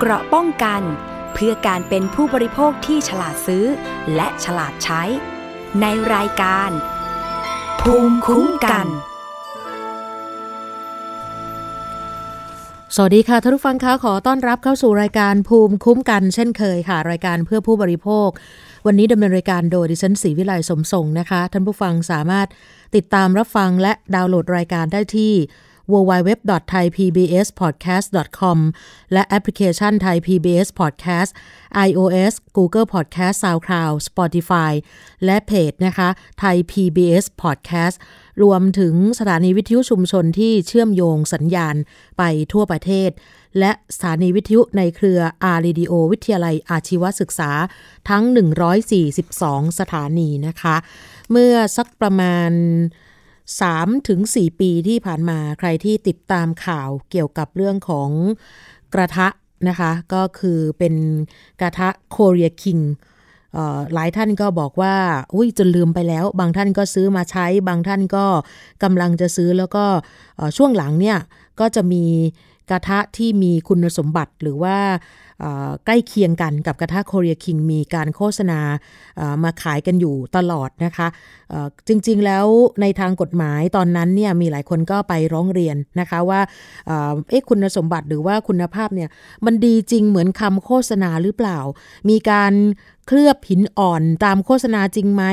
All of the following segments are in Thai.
เกราะป้องกัน เพื่อการเป็นผู้บริโภคที่ฉลาดซื้อ และฉลาดใช้ ในรายการ ภูมิคุ้มกัน สวัสดีค่ะท่านผู้ฟังคะขอต้อนรับเข้าสู่รายการภูมิคุ้มกัน เช่นเคยค่ะ รายการเพื่อผู้บริโภค วันนี้ดำเนินรายการโดยดิฉันศรีวิไลสมทรงนะคะ ท่านผู้ฟังสามารถติดตามรับฟังและดาวน์โหลดรายการได้ที่ www.thaipbspodcast.com และแอปพลิเคชัน Thai PBS Podcast iOS Google Podcast SoundCloud Spotify และเพจนะคะ Thai PBS Podcast รวมถึงสถานีวิทยุชุมชนที่เชื่อมโยงสัญญาณไปทั่วประเทศ และสถานีวิทยุในเครืออารีดีโอวิทยาลัยอาชีวศึกษาทั้ง 142 สถานีนะคะ เมื่อสักประมาณ 3ถึง4ปีที่ผ่านมาใครที่ติดตามข่าวเกี่ยวกับเรื่องของกระทะนะคะ ก็คือเป็นกระทะโคเรียคิงหลายท่านก็บอกว่า อุ้ยจนลืมไปแล้ว บางท่านก็ซื้อมาใช้ บางท่านก็กำลังจะซื้อแล้วก็ช่วงหลังเนี่ย ก็จะมีกระทะที่มีคุณสมบัติหรือว่า ใกล้เคียงกันกับกระทะโคเรียคิงมีการโฆษณามาขายกันอยู่ตลอดนะคะจริงๆแล้วในทางกฎหมายตอนนั้นเนี่ยมีหลายคนก็ไปร้องเรียนนะคะว่าเอ๊ะคุณสมบัติหรือว่าคุณภาพเนี่ยมันดีจริงเหมือนคำโฆษณาหรือเปล่า มีการเคลือบหินอ่อนตามโฆษณาจริงไหม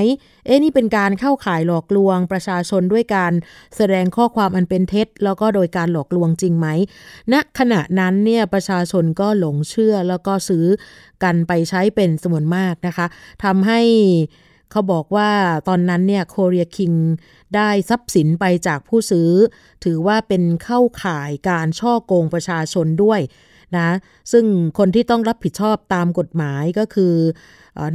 เอ๊ะนี่เป็นการเข้าข่ายหลอกลวงประชาชนด้วยการแสดงข้อความอันเป็นเท็จ แล้วก็โดยการหลอกลวงจริงไหมณนะขณะนั้นเนี่ยประชาชนก็หลงเชื่อแล้วก็ซื้อกันไปใช้เป็นสมวนมากนะคะทำให้เขาบอกว่าตอนนั้นเนี่ยโคเรียคิงได้ทรัพย์สินไปจากผู้ซื้อ ถือว่าเป็นเข้าข่ายการช่อโกงประชาชนด้วยนะซึ่งคนที่ต้องรับผิดชอบตามกฎหมายก็คือ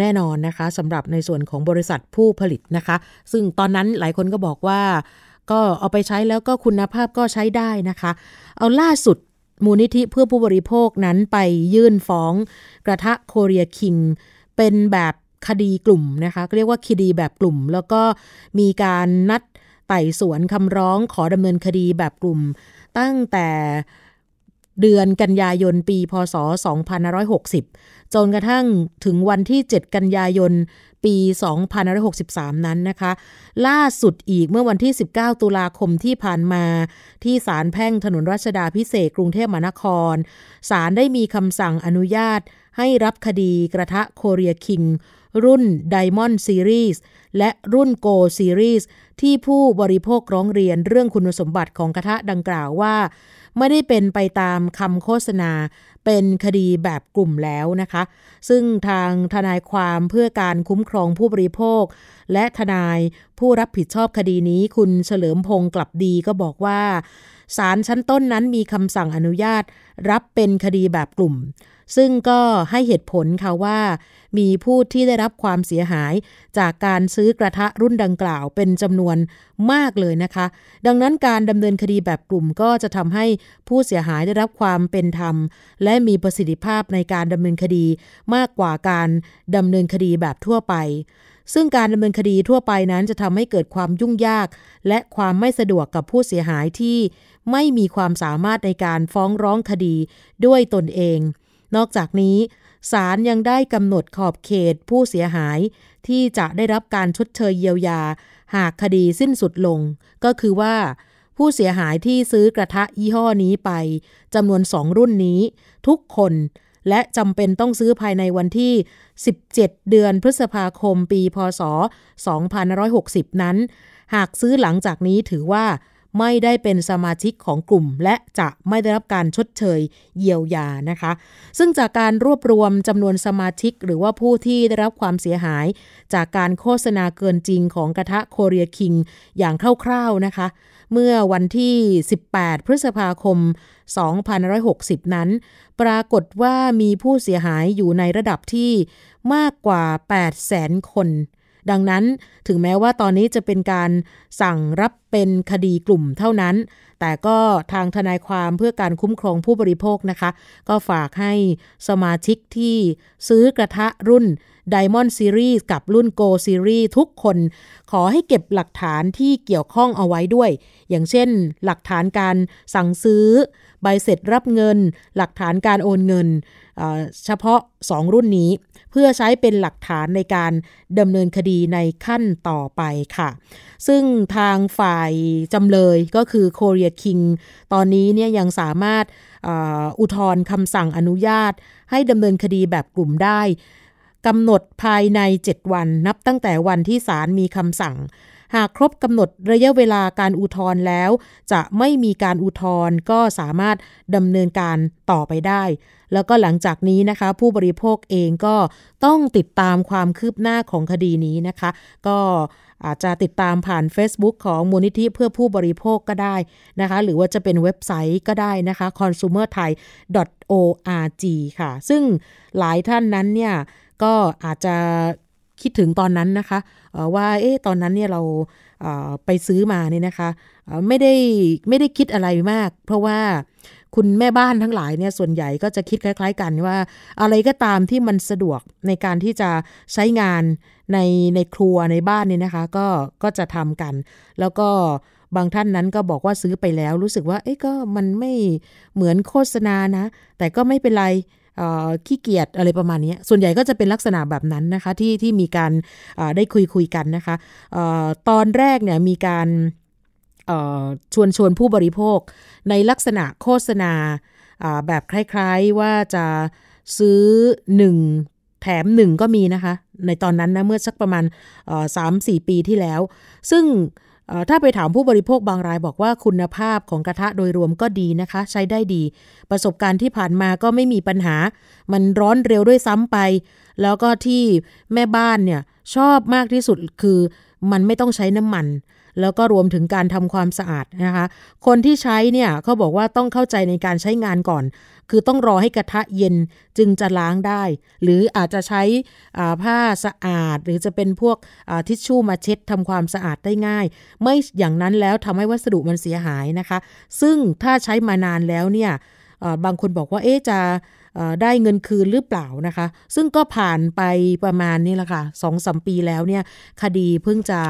แน่นอนนะคะสำหรับในส่วนของบริษัทผู้ผลิตนะคะ ซึ่งตอนนั้นหลายคนก็บอกว่าก็เอาไปใช้แล้วก็คุณภาพก็ใช้ได้นะคะ เอาล่าสุด มูลนิธิเพื่อผู้บริโภคนั้นไปยื่นฟ้องกระทะโคเรียคิง เป็นแบบคดีกลุ่มนะคะเรียกว่าคดีแบบกลุ่ม แล้วก็มีการนัดไต่สวนคำร้องขอดำเนินคดีแบบกลุ่ม ตั้งแต่ เดือนกันยายนปี พศ 2560 จนกระทั่งถึงวันที่ 7 กันยายนปี 2563 นั้นนะคะ ล่าสุดอีกเมื่อวันที่ 19 ตุลาคมที่ผ่านมา ที่ศาลแพ่งถนนรัชดาพิเศษกรุงเทพมหานคร ศาลได้มีคำสั่งอนุญาตให้รับคดีกระทะโคเรียคิง รุ่น Diamond Series และรุ่น Go Series ที่ผู้บริโภคร้องเรียนเรื่องคุณสมบัติของกระทะดังกล่าวว่า ไม่ได้เป็นไปตามคำโฆษณา เป็นคดีแบบกลุ่มแล้วนะคะ ซึ่งทางทนายความเพื่อการคุ้มครองผู้บริโภค และทนายผู้รับผิดชอบคดีนี้คุณเฉลิมพงศ์กลับดีก็บอกว่าศาลชั้นต้นนั้นมีคำสั่งอนุญาต รับเป็นคดีแบบกลุ่ม ซึ่งก็ให้เหตุผลค่ะว่า มีผู้ที่ได้รับความเสียหายจากการซื้อกระทะรุ่นดังกล่าวเป็นจำนวนมากเลยนะคะ ดังนั้นการดำเนินคดีแบบกลุ่มก็จะทำให้ผู้เสียหายได้รับความเป็นธรรม และมีประสิทธิภาพในการดำเนินคดีมากกว่าการดำเนินคดีแบบทั่วไปซึ่งการดำเนินคดีทั่วไปนั้นจะทำให้เกิดความยุ่งยาก และความไม่สะดวกกับผู้เสียหายที่ไม่มีความสามารถในการฟ้องร้องคดีด้วยตนเอง นอกจากนี้ศาลยังได้กำหนดขอบเขตผู้เสียหาย ที่จะได้รับการชดเชยเยียวยา หากคดีสิ้นสุดลง ก็คือว่า ผู้เสียหายที่ซื้อกระทะยี่ห้อนี้ไปจำนวนสองรุ่นนี้ ทุกคนและจำเป็นต้องซื้อภายในวันที่ 17 เดือนพฤษภาคมปี พศ 2560 นั้น หากซื้อหลังจากนี้ถือว่า ไม่ได้เป็นสมาชิกของกลุ่ม และจะไม่ได้รับการชดเชยเยียวยานะคะ ซึ่งจากการรวบรวมจำนวนสมาชิก หรือว่าผู้ที่ได้รับความเสียหาย จากการโฆษณาเกินจริงของกระทะโคเรียคิงอย่างคร่าวๆนะคะ เมื่อวันที่ 18 พฤษภาคม 2560 นั้น ปรากฏว่ามีผู้เสียหายอยู่ในระดับที่มากกว่า 8 0 0 0 0 0 คน ดังนั้นถึงแม้ว่าตอนนี้จะเป็นการสั่งรับเป็นคดีกลุ่มเท่านั้น แต่ก็ทางทนายความเพื่อการคุ้มครองผู้บริโภคนะคะ ก็ฝากให้สมาชิกที่ซื้อกระทะรุ่น Diamond Series กับรุ่น Go Series ทุกคน ขอให้เก็บหลักฐานที่เกี่ยวข้องเอาไว้ด้วย อย่างเช่น หลักฐานการสั่งซื้อ ใบเสร็จรับเงิน หลักฐานการโอนเงินเฉพาะ 2 รุ่นนี้ เพื่อใช้เป็นหลักฐานในการดำเนินคดีในขั้นต่อไปค่ะ ซึ่งทางฝ่ายจำเลยก็คือ Korea King ตอนนี้เนี่ยยังสามารถอุทธรณ์คำสั่งอนุญาต ให้ดำเนินคดีแบบกลุ่มได้กำหนดภายใน 7 วันนับตั้งแต่วันที่ศาลมีคำสั่ง หากครบกำหนดระยะเวลาการอุทธรณ์แล้ว จะไม่มีการอุทธรณ์ก็สามารถดำเนินการต่อไปได้ แล้วก็หลังจากนี้นะคะ ผู้บริโภคเองก็ต้องติดตามความคืบหน้าของคดีนี้นะคะ ก็อาจจะติดตามผ่าน Facebook ของมูลนิธิเพื่อผู้บริโภคก็ได้นะคะ หรือว่าจะเป็นเว็บไซต์ก็ได้นะคะ consumerthai.org ค่ะ ซึ่งหลายท่านนั้นเนี่ย ก็อาจจะคิดถึงตอนนั้นนะคะว่าเอ๊ะตอนนั้นเนี่ยเราไปซื้อมาเนี่ยนะคะ ไม่ได้ไม่ได้คิดอะไรมาก เพราะว่า คุณแม่บ้านทั้งหลายเนี่ยส่วนใหญ่ก็จะคิดคล้าย ๆ กันว่า อะไรก็ตามที่มันสะดวกในการที่จะใช้งานในในครัวในบ้านเนี่ยนะคะ ก็ก็จะทำกัน แล้วก็บางท่านนั้นก็บอกว่าซื้อไปแล้วรู้สึกว่าเอ๊ะก็มันไม่เหมือนโฆษณานะ แต่ก็ไม่เป็นไรขี้เกียจอะไรประมาณนี้ ส่วนใหญ่ก็จะเป็นลักษณะแบบนั้นนะคะที่ที่มีการได้คุยคุยกันนะคะออตอนแรกเนี่ยมีการ ชวนชวนผู้บริโภค ในลักษณะโฆษณาแบบคล้ายๆว่าจะซื้อ 1 แถม 1 ก็มีนะคะ ในตอนนั้นนะเมื่อสักประมาณสามสี่ปีที่แล้ว ซึ่งถ้าไปถามผู้บริโภคบางรายบอกว่าคุณภาพของกระทะโดยรวมก็ดีนะคะ ใช้ได้ดี ประสบการณ์ที่ผ่านมาก็ไม่มีปัญหา มันร้อนเร็วด้วยซ้ำไป แล้วก็ที่แม่บ้านเนี่ยชอบมากที่สุดคือมันไม่ต้องใช้น้ำมัน แล้วก็รวมถึงการทำความสะอาดนะคะ คนที่ใช้เนี่ยเขาบอกว่าต้องเข้าใจในการใช้งานก่อน คือต้องรอให้กระทะเย็นจึงจะล้างได้ หรืออาจจะใช้ผ้าสะอาด หรือจะเป็นพวกทิชชู่มาเช็ดทำความสะอาดได้ง่าย ไม่อย่างนั้นแล้วทำให้วัสดุมันเสียหายนะคะ ซึ่งถ้าใช้มานานแล้วเนี่ยบางคนบอกว่าเอ๊จะ ได้เงินคืนหรือเปล่านะคะ ซึ่งก็ผ่านไปประมาณนี้แหละค่ะสองสมปีแล้วเนี่ยคดีเพิ่งจะ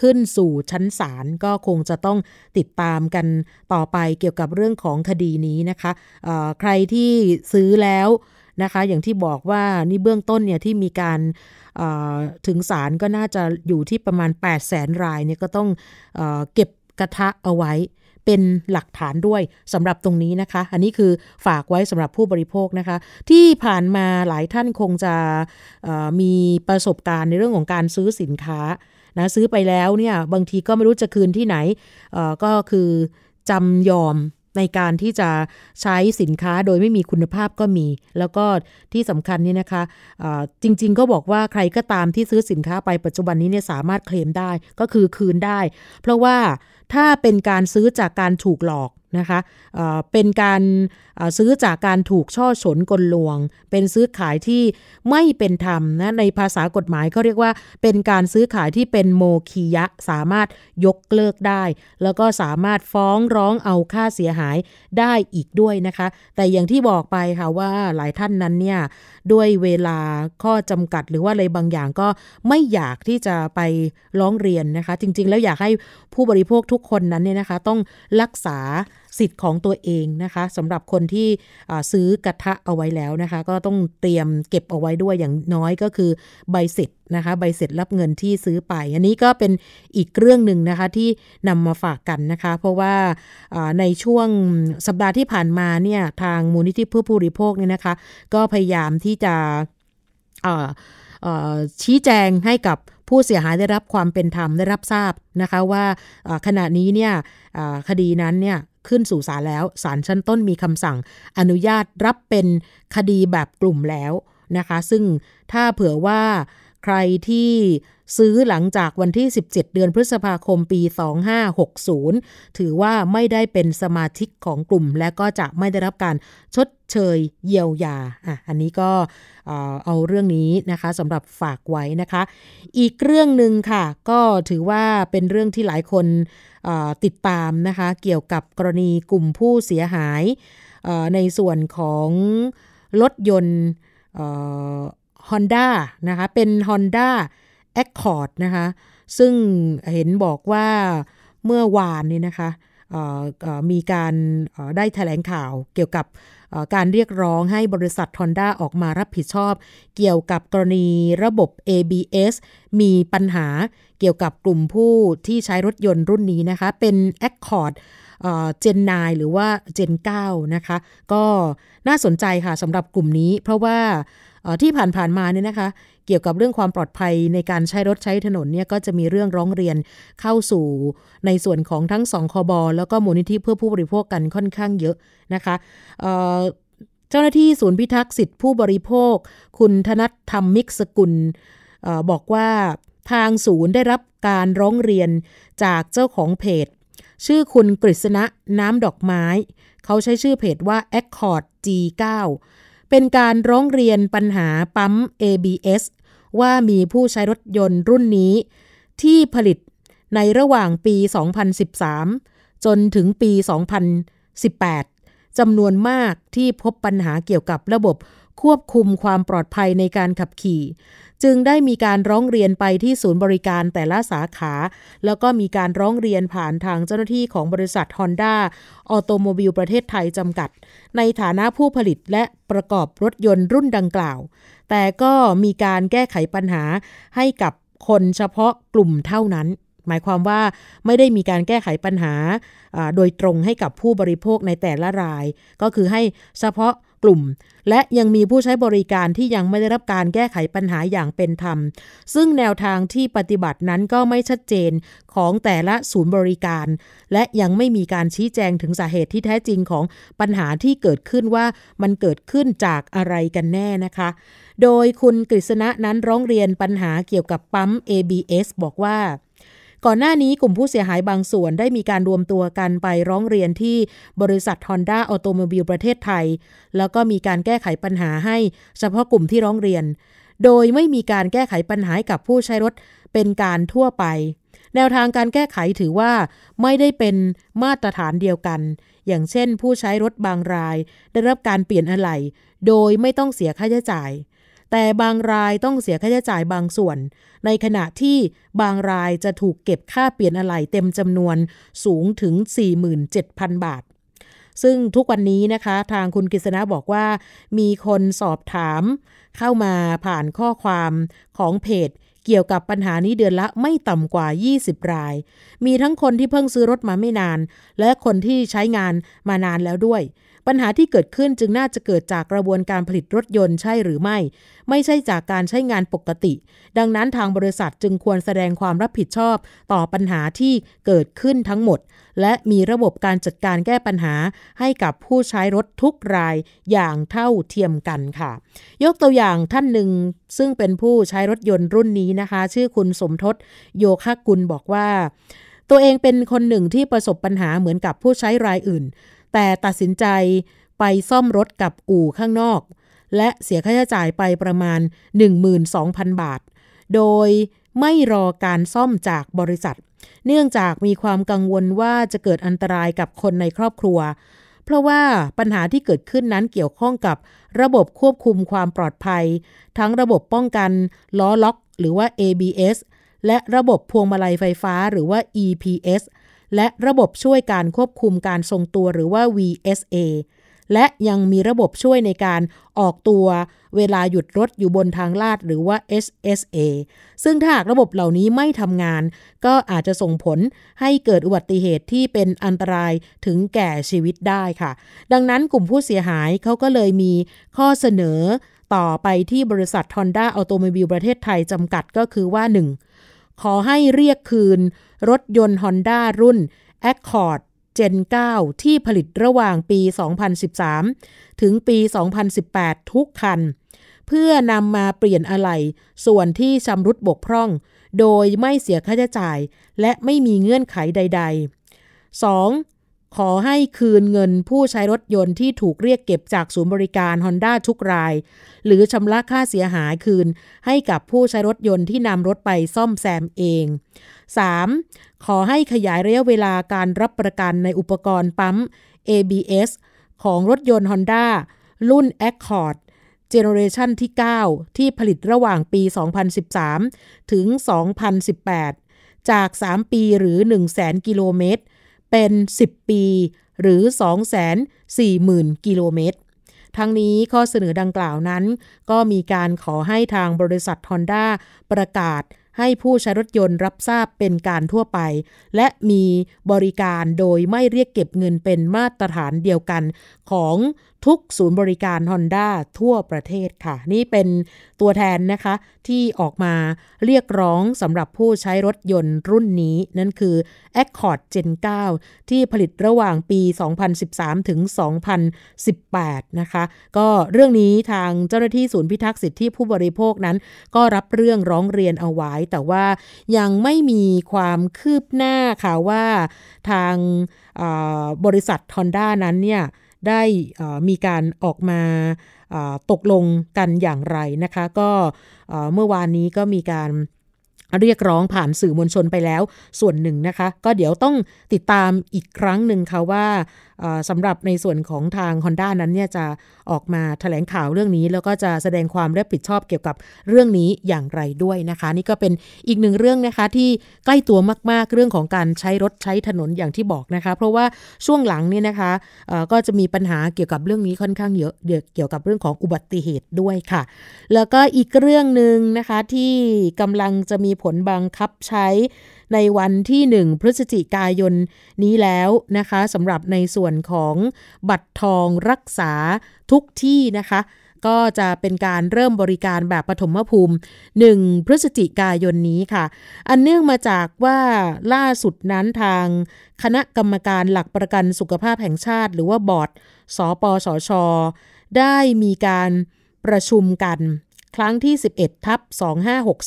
ขึ้นสู่ชั้นศาลก็คงจะต้องติดตามกันต่อไปเกี่ยวกับเรื่องของคดีนี้นะคะใครที่ซื้อแล้วนะคะอย่างที่บอกว่านี่เบื้องต้นเนี่ยที่มีการถึงศาลก็น่าจะอยู่ที่ประมาณ 8 0 0แสนรายเนี่ยก็ต้องเอเก็บกระทะเอาไว้ เป็นหลักฐานด้วยสำหรับตรงนี้นะคะ อันนี้คือฝากไว้สำหรับผู้บริโภคนะคะ ที่ผ่านมาหลายท่านคงจะมีประสบการณ์ในเรื่องของการซื้อสินค้านะซื้อไปแล้วเนี่ยบางทีก็ไม่รู้จะคืนที่ไหนก็คือจำยอม ในการที่จะใช้สินค้าโดยไม่มีคุณภาพก็มี แล้วก็ที่สำคัญนี่นะคะะจริง ๆ ก็บอกว่าใครก็ตามที่ซื้อสินค้าไปปัจจุบันนี้เนี่ยสามารถเคลมได้ก็คือคืนได้ เพราะว่าถ้าเป็นการซื้อจากการถูกหลอก นะคะเป็นการซื้อจากการถูกช่อฉนกลลวง เป็นซื้อขายที่ไม่เป็นธรรมนะในภาษากฎหมายเขาเรียกว่าเป็นการซื้อขายที่เป็นโมคียะสามารถยกเลิกได้ แล้วก็สามารถฟ้องร้องเอาค่าเสียหายได้อีกด้วยนะคะ แต่อย่างที่บอกไปค่ะว่าหลายท่านนั้นเนี่ยด้วยเวลาข้อจำกัดหรือว่าอะไรบางอย่างก็ไม่อยากที่จะไปร้องเรียนนะคะ จริง ๆ แล้วอยากให้ผู้บริโภคทุกคนนั้นเนี่ยนะคะ ต้องรักษา สิทธิ์ของตัวเองนะคะสำหรับคนที่ซื้อกระทะเอาไว้แล้วนะคะ ก็ต้องเตรียมเก็บเอาไว้ด้วยอย่างน้อยก็คือใบเสร็จนะคะใบเสร็จรับเงินที่ซื้อไป อันนี้ก็เป็นอีกเรื่องหนึ่งนะคะที่นำมาฝากกันนะคะ เพราะว่าในช่วงสัปดาห์ที่ผ่านมาเนี่ยทางมูลนิธิเพื่อผู้บริโภคเนี่ยนะคะ ก็พยายามที่จะชี้แจงให้กับผู้เสียหายได้รับความเป็นธรรมได้รับทราบนะคะว่าขณะนี้เนี่ยคดีนั้นเนี่ย ขึ้นสู่ศาลแล้วศาลชั้นต้นมีคำสั่งอนุญาตรับเป็นคดีแบบกลุ่มแล้วนะคะ ซึ่งถ้าเผื่อว่า ใครที่ซื้อหลังจากวันที่ 17 เดือนพฤษภาคมปี 2560 ถือว่าไม่ได้เป็นสมาชิกของกลุ่ม และก็จะไม่ได้รับการชดเชยเยียวยาอะอันนี้ก็เอาเรื่องนี้นะคะสำหรับฝากไว้นะคะ อีกเรื่องหนึ่งค่ะ ก็ถือว่าเป็นเรื่องที่หลายคนติดตามนะคะ เกี่ยวกับกรณีกลุ่มผู้เสียหายในส่วนของรถยนต์ ฮอนด้านะคะเป็น Honda Accord นะคะซึ่งเห็นบอกว่าเมื่อวานนี้นะคะมีการได้แถลงข่าวเกี่ยวกับการเรียกร้องให้บริษัท Honda ออกมารับผิดชอบ เกี่ยวกับกรณีระบบ ABS มีปัญหาเกี่ยวกับกลุ่มผู้ที่ใช้รถยนต์รุ่นนี้นะคะ เป็น Accord เจน9หรือว่าเจน9นะคะ ก็น่าสนใจค่ะสำหรับกลุ่มนี้ เพราะว่า ที่ผ่านๆมาเนี่ยนะคะ เกี่ยวกับเรื่องความปลอดภัยในการใช้รถใช้ถนนเนี่ยก็จะมีเรื่องร้องเรียนเข้าสู่ในส่วนของทั้งสองคอบอแล้วก็มูลนิธิเพื่อผู้บริโภคกันค่อนข้างเยอะนะคะเจ้าหน้าที่ศูนย์พิทักษ์สิทธิผู้บริโภค คุณธนัทธรรมมิกสกุลอบอกว่าทางศูนย์ได้รับการร้องเรียนจากเจ้าของเพจ ชื่อคุณกฤษณะน้ำดอกไม้ เขาใช้ชื่อเพจว่า Accord G9 เป็นการร้องเรียนปัญหาปั๊ม ABS ว่ามีผู้ใช้รถยนต์รุ่นนี้ ที่ผลิตในระหว่างปี 2013 จนถึงปี 2018 จำนวนมากที่พบปัญหาเกี่ยวกับระบบ ควบคุมความปลอดภัยในการขับขี่ จึงได้มีการร้องเรียนไปที่ศูนย์บริการแต่ละสาขา แล้วก็มีการร้องเรียนผ่านทางเจ้าหน้าที่ของบริษัท Honda ออโตโมบิลประเทศไทยจำกัด ในฐานะผู้ผลิตและประกอบรถยนต์รุ่นดังกล่าว แต่ก็มีการแก้ไขปัญหาให้กับคนเฉพาะกลุ่มเท่านั้น หมายความว่าไม่ได้มีการแก้ไขปัญหาโดยตรงให้กับผู้บริโภคในแต่ละราย ก็คือให้เฉพาะ กลุ่ม และยังมีผู้ใช้บริการที่ยังไม่ได้รับการแก้ไขปัญหาอย่างเป็นธรรม ซึ่งแนวทางที่ปฏิบัตินั้นก็ไม่ชัดเจนของแต่ละศูนย์บริการ และยังไม่มีการชี้แจงถึงสาเหตุที่แท้จริงของปัญหาที่เกิดขึ้นว่ามันเกิดขึ้นจากอะไรกันแน่นะคะ โดยคุณกฤษณะนั้นร้องเรียนปัญหาเกี่ยวกับปั๊ม ABS บอกว่า ก่อนหน้านี้กลุ่มผู้เสียหายบางส่วนได้มีการรวมตัวกันไปร้องเรียนที่บริษัท Honda a u t o m o b i l ประเทศไทย แล้วก็มีการแก้ไขปัญหาให้เฉพาะกลุ่มที่ร้องเรียน โดยไม่มีการแก้ไขปัญหากับผู้ใช้รถเป็นการทั่วไป แนวทางการแก้ไขถือว่าไม่ได้เป็นมาตรฐานเดียวกัน อย่างเช่น ผู้ใช้รถบางราย ได้รับการเปลี่ยนอะไหล่โดยไม่ต้องเสียค่าใช้จ่าย แต่บางรายต้องเสียค่าใช้จ่ายบางส่วน ในขณะที่บางรายจะถูกเก็บค่าเปลี่ยนอะไหล่เต็มจำนวนสูงถึง 47,000 บาท ซึ่งทุกวันนี้นะคะทางคุณกฤษณะบอกว่า มีคนสอบถาม เข้ามาผ่านข้อความของเพจเกี่ยวกับปัญหานี้เดือนละไม่ต่ำกว่า 20 ราย มีทั้งคนที่เพิ่งซื้อรถมาไม่นาน และคนที่ใช้งานมานานแล้วด้วย ปัญหาที่เกิดขึ้นจึงน่าจะเกิดจากกระบวนการผลิตรถยนต์ใช่หรือไม่ ไม่ใช่จากการใช้งานปกติ ดังนั้นทางบริษัทจึงควรแสดงความรับผิดชอบต่อปัญหาที่เกิดขึ้นทั้งหมด และมีระบบการจัดการแก้ปัญหาให้กับผู้ใช้รถทุกรายอย่างเท่าเทียมกันค่ะ ยกตัวอย่างท่านหนึ่งซึ่งเป็นผู้ใช้รถยนต์รุ่นนี้นะคะ ชื่อคุณสมทศโยคะกุลบอกว่า ตัวเองเป็นคนหนึ่งที่ประสบปัญหาเหมือนกับผู้ใช้รายอื่น แต่ตัดสินใจไปซ่อมรถกับอู่ข้างนอก และเสียค่าใช้จ่ายไปประมาณ 12,000 บาท โดยไม่รอการซ่อมจากบริษัท เนื่องจากมีความกังวลว่าจะเกิดอันตรายกับคนในครอบครัว เพราะว่าปัญหาที่เกิดขึ้นนั้นเกี่ยวข้องกับระบบควบคุมความปลอดภัย ทั้งระบบป้องกันล้อล็อก หรือว่า ABS และระบบพวงมาลัยไฟฟ้าหรือว่า EPS และระบบช่วยการควบคุมการทรงตัวหรือว่า VSA และยังมีระบบช่วยในการออกตัวเวลาหยุดรถอยู่บนทางลาดหรือว่า SSA ซึ่งถ้าหากระบบเหล่านี้ไม่ทำงาน ก็อาจจะส่งผลให้เกิดอุบัติเหตุที่เป็นอันตรายถึงแก่ชีวิตได้ค่ะ ดังนั้นกลุ่มผู้เสียหายเขาก็เลยมีข้อเสนอต่อไปที่บริษัท Honda Automobile ประเทศไทยจำกัดก็คือว่า 1. ขอให้เรียกคืน รถยนต์ Honda รุ่น Accord Gen 9 ที่ผลิตระหว่างปี 2013 ถึงปี 2018 ทุกคัน เพื่อนำมาเปลี่ยนอะไหล่ส่วนที่ชำรุดบกพร่อง โดยไม่เสียค่าใช้จ่าย และไม่มีเงื่อนไขใด ๆ 2. ขอให้คืนเงินผู้ใช้รถยนต์ที่ถูกเรียกเก็บจากศูนย์บริการ Honda ทุกราย หรือชำระค่าเสียหายคืน ให้กับผู้ใช้รถยนต์ที่นำรถไปซ่อมแซมเอง 3. ขอให้ขยายระยะเวลาการรับประกันในอุปกรณ์ปั๊ม ABS ของรถยนต์ Honda รุ่น Accord เจเนอเรชันที่ 9 ที่ผลิตระหว่างปี 2013 ถึง 2018 จาก 3 ปีหรือ 100,000 กิโลเมตร เป็น 10 ปี หรือ 240,000 กิโลเมตร ทั้งนี้ข้อเสนอดังกล่าวนั้น ก็มีการขอให้ทางบริษัท Honda ประกาศให้ผู้ใช้รถยนต์รับทราบเป็นการทั่วไป และมีบริการโดยไม่เรียกเก็บเงินเป็นมาตรฐานเดียวกันของ ทุกศูนย์บริการ Honda ทั่วประเทศค่ะ นี่เป็นตัวแทนนะคะ ที่ออกมาเรียกร้องสำหรับผู้ใช้รถยนต์รุ่นนี้ นั่นคือ Accord Gen 9 ที่ผลิตระหว่างปี 2013 ถึง 2018 นะคะ ก็เรื่องนี้ทางเจ้าหน้าที่ศูนย์พิทักษ์สิทธิผู้บริโภคนั้น ก็รับเรื่องร้องเรียนเอาไว้ แต่ว่ายังไม่มีความคืบหน้าค่ะว่าทางบริษัท Honda นั้นเนี่ย ได้มีการออกมาตกลงกันอย่างไรนะคะ ก็เมื่อวานนี้ก็มีการเรียกร้องผ่านสื่อมวลชนไปแล้วส่วนหนึ่งนะคะ ก็เดี๋ยวต้องติดตามอีกครั้งหนึ่งค่ะว่าสำหรับในส่วนของทาง Honda นั้นเนี่ยจะออกมาแถลงข่าวเรื่องนี้ แล้วก็จะแสดงความรับผิดชอบเกี่ยวกับเรื่องนี้อย่างไรด้วยนะคะ นี่ก็เป็นอีกหนึ่งเรื่องนะคะที่ใกล้ตัวมาก ๆ เรื่องของการใช้รถใช้ถนนอย่างที่บอกนะคะ เพราะว่าช่วงหลังเนี่ยนะคะก็จะมีปัญหาเกี่ยวกับเรื่องนี้ค่อนข้างเยอะเกี่ยวกับเรื่องของอุบัติเหตุด้วยค่ะ แล้วก็อีกเรื่องหนึ่งนะคะที่กำลังจะมีผลบังคับใช้ ในวันที่ 1 พฤศจิกายนนี้แล้วนะคะสำหรับในส่วนของบัตรทองรักษาทุกที่นะคะ ก็จะเป็นการเริ่มบริการแบบปฐมภูมิ 1 พฤศจิกายนนี้ค่ะ อันเนื่องมาจากว่าล่าสุดนั้นทางคณะกรรมการหลักประกันสุขภาพแห่งชาติ หรือว่าบอร์ด สปสช ได้มีการประชุมกันครั้งที่ 11 ทับ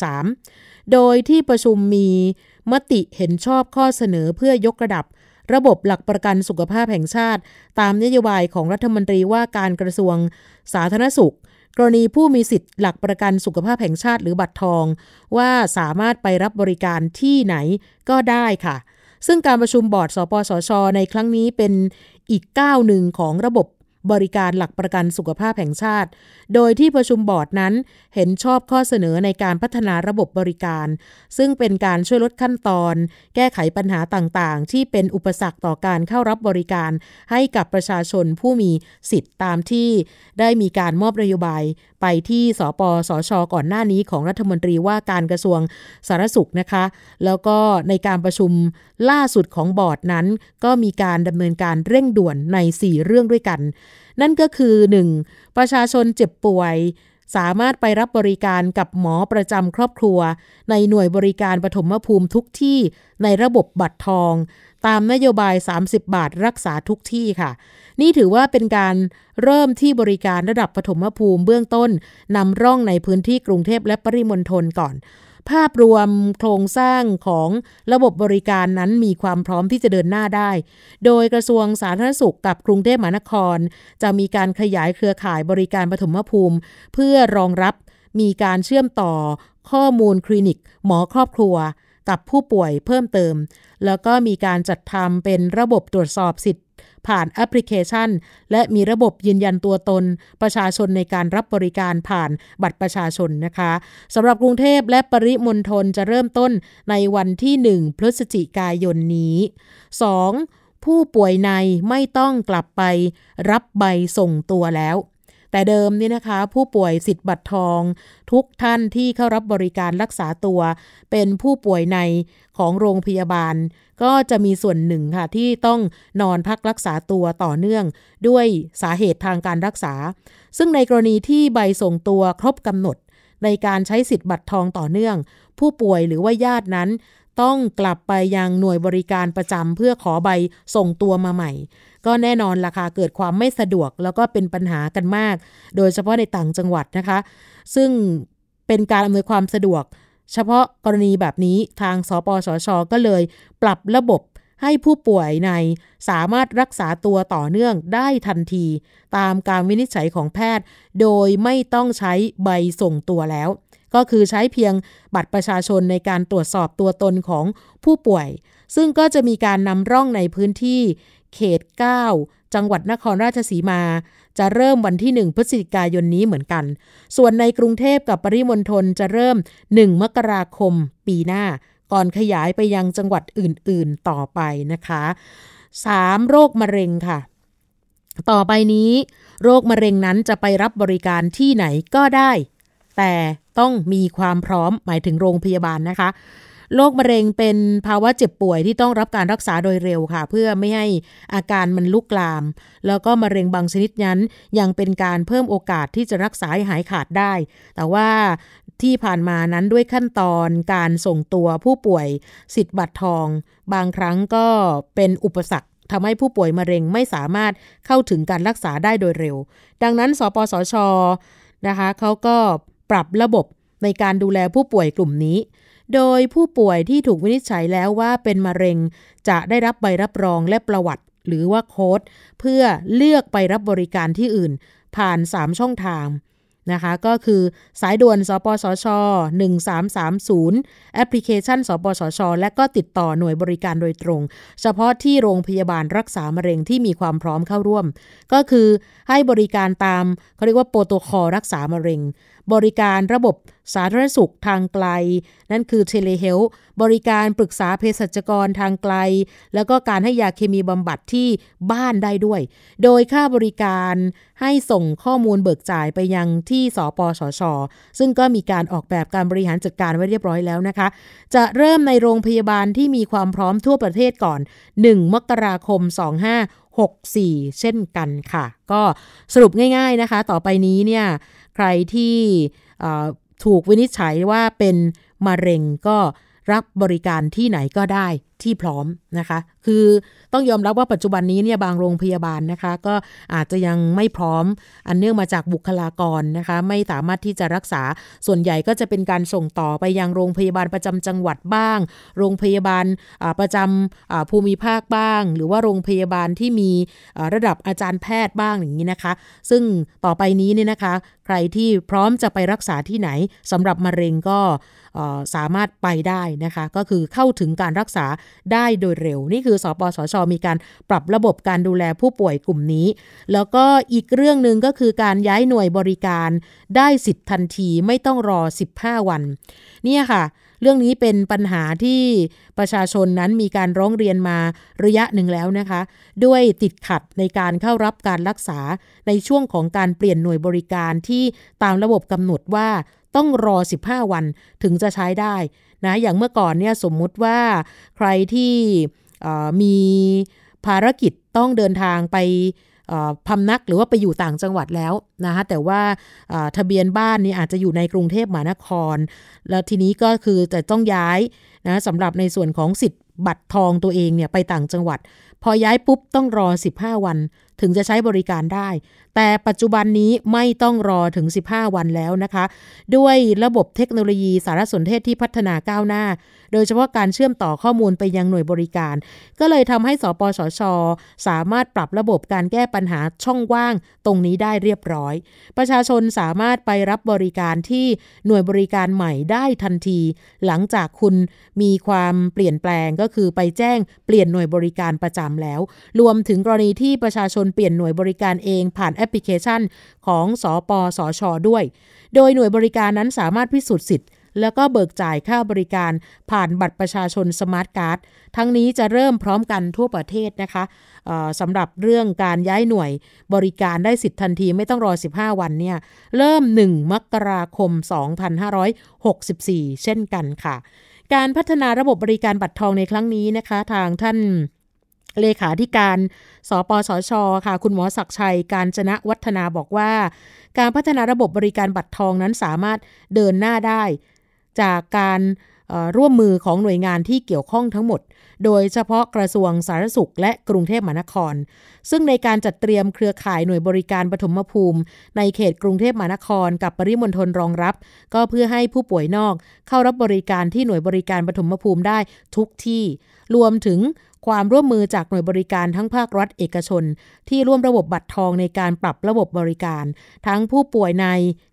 2563 โดยที่ประชุมมี มติเห็นชอบข้อเสนอเพื่อยกระดับ ระบบหลักประกันสุขภาพแห่งชาติ ตามนโยบายของรัฐมนตรีว่าการกระทรวงสาธารณสุข กรณีผู้มีสิทธิ์หลักประกันสุขภาพแห่งชาติหรือบัตรทอง ว่าสามารถไปรับบริการที่ไหนก็ได้ค่ะซึ่งการประชุมบอร์ดสปสช ในครั้งนี้เป็นอีกก้าวหนึ่งของระบบ บริการหลักประกันสุขภาพแห่งชาติ โดยที่ประชุมบอร์ดนั้นเห็นชอบข้อเสนอในการพัฒนาระบบบริการ ซึ่งเป็นการช่วยลดขั้นตอน แก้ไขปัญหาต่างๆ ที่เป็นอุปสรรคต่อการเข้ารับบริการ ให้กับประชาชนผู้มีสิทธิ์ตามที่ได้มีการมอบนโยบายไปที่สปสช ก่อนหน้านี้ของรัฐมนตรีว่าการกระทรวงสาธารณสุขนะคะ แล้วก็ในการประชุมล่าสุดของบอร์ดนั้น ก็มีการดำเนินการเร่งด่วนใน 4 เรื่องด้วยกัน นั่นก็คือ 1. ประชาชนเจ็บป่วย สามารถไปรับบริการกับหมอประจำครอบครัว ในหน่วยบริการปฐมภูมิทุกที่ในระบบบัตรทอง ตามนโยบาย 30 บาทรักษาทุกที่ค่ะ นี่ถือว่าเป็นการเริ่มที่บริการระดับปฐมภูมิเบื้องต้นนำร่องในพื้นที่กรุงเทพและปริมณฑลก่อน ภาพรวมโครงสร้างของระบบบริการนั้นมีความพร้อมที่จะเดินหน้าได้ โดยกระทรวงสาธารณสุขกับกรุงเทพมหานคร จะมีการขยายเครือข่ายบริการปฐมภูมิ เพื่อรองรับมีการเชื่อมต่อข้อมูลคลินิก หมอครอบครัว กับผู้ป่วยเพิ่มเติม แล้วก็มีการจัดทำเป็นระบบตรวจสอบสิทธิ์ ผ่านแอปพลิเคชัน และมีระบบยืนยันตัวตน ประชาชนในการรับบริการผ่านบัตรประชาชนนะคะสำหรับกรุงเทพและปริมณฑลจะเริ่มต้นในวันที่ 1 พฤศจิกายนนี้ 2. ผู้ป่วยในไม่ต้องกลับไปรับใบส่งตัวแล้ว แต่เดิมนี่นะคะ ผู้ป่วยสิทธิ์บัตรทอง ทุกท่านที่เข้ารับบริการรักษาตัว เป็นผู้ป่วยในของโรงพยาบาล ก็จะมีส่วนหนึ่งค่ะ ที่ต้องนอนพักรักษาตัวต่อเนื่อง ด้วยสาเหตุทางการรักษา ซึ่งในกรณีที่ใบส่งตัวครบกำหนด ในการใช้สิทธิ์บัตรทองต่อเนื่อง ผู้ป่วยหรือว่าญาตินั้นต้องกลับไปยังหน่วยบริการประจำเพื่อขอใบส่งตัวมาใหม่ ก็แน่นอนราคาเกิดความไม่สะดวกแล้วก็เป็นปัญหากันมาก โดยเฉพาะในต่างจังหวัดนะคะ ซึ่งเป็นการอำนวยความสะดวก เฉพาะกรณีแบบนี้ทางสปสช ก็เลยปรับระบบให้ผู้ป่วยในสามารถรักษาตัวต่อเนื่องได้ทันที ตามการวินิจฉัยของแพทย์ โดยไม่ต้องใช้ใบส่งตัวแล้ว ก็คือใช้เพียงบัตรประชาชนในการตรวจสอบตัวตนของผู้ป่วย ซึ่งก็จะมีการนำร่องในพื้นที่ เขต 9 จังหวัดนครราชสีมา จะเริ่มวันที่ 1 พฤศจิกายนนี้เหมือนกัน ส่วนในกรุงเทพกับปริมณฑลจะเริ่ม 1 มกราคมปีหน้า ก่อนขยายไปยังจังหวัดอื่นๆต่อไปนะคะ 3. โรคมะเร็งค่ะ ต่อไปนี้ โรคมะเร็งนั้นจะไปรับบริการที่ไหนก็ได้ แต่ต้องมีความพร้อมหมายถึงโรงพยาบาลนะคะ โรคมะเร็งเป็นภาวะเจ็บป่วยที่ต้องรับการรักษาโดยเร็วค่ะ เพื่อไม่ให้อาการมันลุกลาม แล้วก็มะเร็งบางชนิดนั้น ยังเป็นการเพิ่มโอกาสที่จะรักษาหหายขาดได้ แต่ว่าที่ผ่านมานั้นด้วยขั้นตอนการส่งตัวผู้ป่วยสิทธิ์บัตรทอง บางครั้งก็เป็นอุปสรรคทำให้ผู้ป่วยมะเร็งไม่สามารถเข้าถึงการรักษาได้โดยเร็ว ดังนั้น สปสชนะคะเขาก็ปรับระบบในการดูแลผู้ป่วยกลุ่มนี้ โดยผู้ป่วยที่ถูกวินิจฉัยแล้วว่าเป็นมะเร็ง จะได้รับใบรับรองและประวัติ หรือว่าโค้ด เพื่อเลือกไปรับบริการที่อื่น ผ่าน 3 ช่องทางนะคะก็คือสายด่วน สปสช 1330 แอปพลิเคชัน สปสช และก็ติดต่อหน่วยบริการโดยตรง เฉพาะที่โรงพยาบาลรักษามะเร็งที่มีความพร้อมเข้าร่วม ก็คือให้บริการตามเขาเรียกว่าโปรโตคอลรักษามะเร็ง บริการระบบสาธารณสุขทางไกล นั่นคือ telehealth บริการปรึกษาเภสัชกรทางไกล แล้วก็การให้ยาเคมีบำบัดที่บ้านได้ด้วย โดยค่าบริการให้ส่งข้อมูลเบิกจ่ายไปยังที่สปสช ซึ่งก็มีการออกแบบการบริหารจัดการไว้เรียบร้อยแล้วนะคะ จะเริ่มในโรงพยาบาลที่มีความพร้อมทั่วประเทศก่อน 1 มกราคม 25 64 เช่นกันค่ะ ก็สรุปง่าย ๆนะคะ ต่อไปนี้เนี่ยใครที่ถูกวินิจฉัยว่าเป็นมะเร็งก็รับบริการที่ไหนก็ได้ที่พร้อมนะคะ คือต้องยอมรับว่าปัจจุบันนี้เนี่ยบางโรงพยาบาลนะคะ ก็อาจจะยังไม่พร้อมอันเนื่องมาจากบุคลากรนะคะ ไม่สามารถที่จะรักษาส่วนใหญ่ก็จะเป็นการส่งต่อไปยังโรงพยาบาลประจำจังหวัดบ้าง โรงพยาบาลประจำภูมิภาคบ้าง หรือว่าโรงพยาบาลที่มีระดับอาจารย์แพทย์บ้างอย่างนี้นะคะ ซึ่งต่อไปนี้เนี่ยนะคะ ใครที่พร้อมจะไปรักษาที่ไหนสำหรับมะเร็งก็สามารถไปได้นะคะ ก็คือเข้าถึงการรักษาได้โดยเร็ว นี่คือสอปสช มีการปรับระบบการดูแลผู้ป่วยกลุ่มนี้ แล้วก็อีกเรื่องหนึ่งก็คือการย้ายหน่วยบริการได้สิทธิ์ทันทีไม่ต้องรอ 15 วัน เนี่ยค่ะเรื่องนี้เป็นปัญหาที่ประชาชนนั้นมีการร้องเรียนมาระยะหนึ่งแล้วนะคะ ด้วยติดขัดในการเข้ารับการรักษาในช่วงของการเปลี่ยนหน่วยบริการที่ตามระบบกำหนดว่าต้องรอ 15 วันถึงจะใช้ได้ นะอย่างเมื่อก่อนเนี่ยสมมุติว่าใครที่มีภารกิจต้องเดินทางไปพำนักหรือว่าไปอยู่ต่างจังหวัดแล้วนะคะแต่ว่าทะเบียนบ้านนี่อาจจะอยู่ในกรุงเทพมหานคร แล้วทีนี้ก็คือจะต้องย้ายนะสำหรับในส่วนของสิทธิ์บัตรทองตัวเองเนี่ยไปต่างจังหวัด พอย้ายปุ๊บต้องรอ 15 วัน ถึงจะใช้บริการได้ แต่ปัจจุบันนี้ไม่ต้องรอถึง 15 วันแล้วนะคะ ด้วยระบบเทคโนโลยีสารสนเทศที่พัฒนาก้าวหน้า โดยเฉพาะการเชื่อมต่อข้อมูลไปยังหน่วยบริการ ก็เลยทำให้สปสช สามารถปรับระบบการแก้ปัญหาช่องว่างตรงนี้ได้เรียบร้อย ประชาชนสามารถไปรับบริการที่หน่วยบริการใหม่ได้ทันที หลังจากคุณมีความเปลี่ยนแปลงก็คือไปแจ้งเปลี่ยนหน่วยบริการประจำแล้ว รวมถึงกรณีที่ประชาชนเปลี่ยนหน่วยบริการเองผ่านแอปพลิเคชันของสอปสอชอด้วย โดยหน่วยบริการนั้นสามารถพิสูจน์สิทธิ์แล้วก็เบิกจ่ายค่าบริการผ่านบัตรประชาชนสมาร์ทการ์ด ทั้งนี้จะเริ่มพร้อมกันทั่วประเทศนะคะสำหรับเรื่องการย้ายหน่วยบริการได้สิทธิ์ทันทีไม่ต้องรอ 15 วันเนี่ย เริ่ม 1 มกราคม 2564 เช่นกันค่ะ การพัฒนาระบบบริการบัตรทองในครั้งนี้นะคะ ทางท่าน เลขาธิการสปสช ค่ะ คุณหมอศักดิ์ชัย กาญจนวัฒนาบอกว่า การพัฒนาระบบบริการบัตรทองนั้นสามารถเดินหน้าได้ จากการร่วมมือของหน่วยงานที่เกี่ยวข้องทั้งหมด โดยเฉพาะกระทรวงสาธารณสุข และกรุงเทพมหานคร ซึ่งในการจัดเตรียมเครือข่ายหน่วยบริการปฐมภูมิ ในเขตกรุงเทพมหานคร กับปริมณฑลรองรับ ก็เพื่อให้ผู้ป่วยนอก เข้ารับบริการที่หน่วยบริการปฐมภูมิได้ทุกที่ รวมถึง ความร่วมมือจากหน่วยบริการทั้งภาครัฐเอกชน ที่ร่วมระบบบัตรทองในการปรับระบบบริการ ทั้งผู้ป่วยใน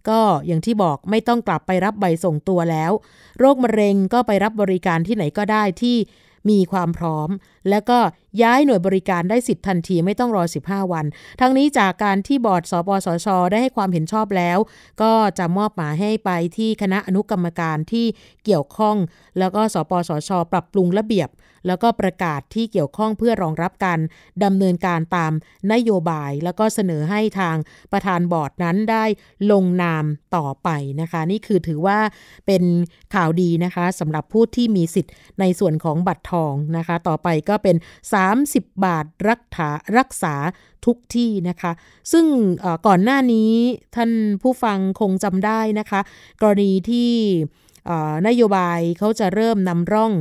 ก็อย่างที่บอกไม่ต้องกลับไปรับใบส่งตัวแล้ว โรคมะเร็งก็ไปรับบริการที่ไหนก็ได้ที่มีความพร้อม แล้วก็ย้ายหน่วยบริการได้สิทธิ์ทันทีไม่ต้องรอ 15 วัน ทั้งนี้จากการที่บอร์ดสปสช ได้ให้ความเห็นชอบแล้ว ก็จะมอบหมายให้ไปที่คณะอนุกรรมการที่เกี่ยวข้อง แล้วก็สปสช ปรับปรุงระเบียบ แล้วก็ประกาศที่เกี่ยวข้องเพื่อรองรับการดำเนินการตามนโยบาย แล้วก็เสนอให้ทางประธานบอร์ดนั้นได้ลงนามต่อไปนะคะ นี่คือถือว่าเป็นข่าวดีนะคะสำหรับผู้ที่มีสิทธิ์ในส่วนของบัตรทองนะคะ ต่อไปก็ก็เป็น 30 บาทรักษารักษาทุกที่นะคะ ซึ่งก่อนหน้านี้ท่านผู้ฟังคงจำได้นะคะ กรณีที่นโยบายเขาจะเริ่มนำร่อง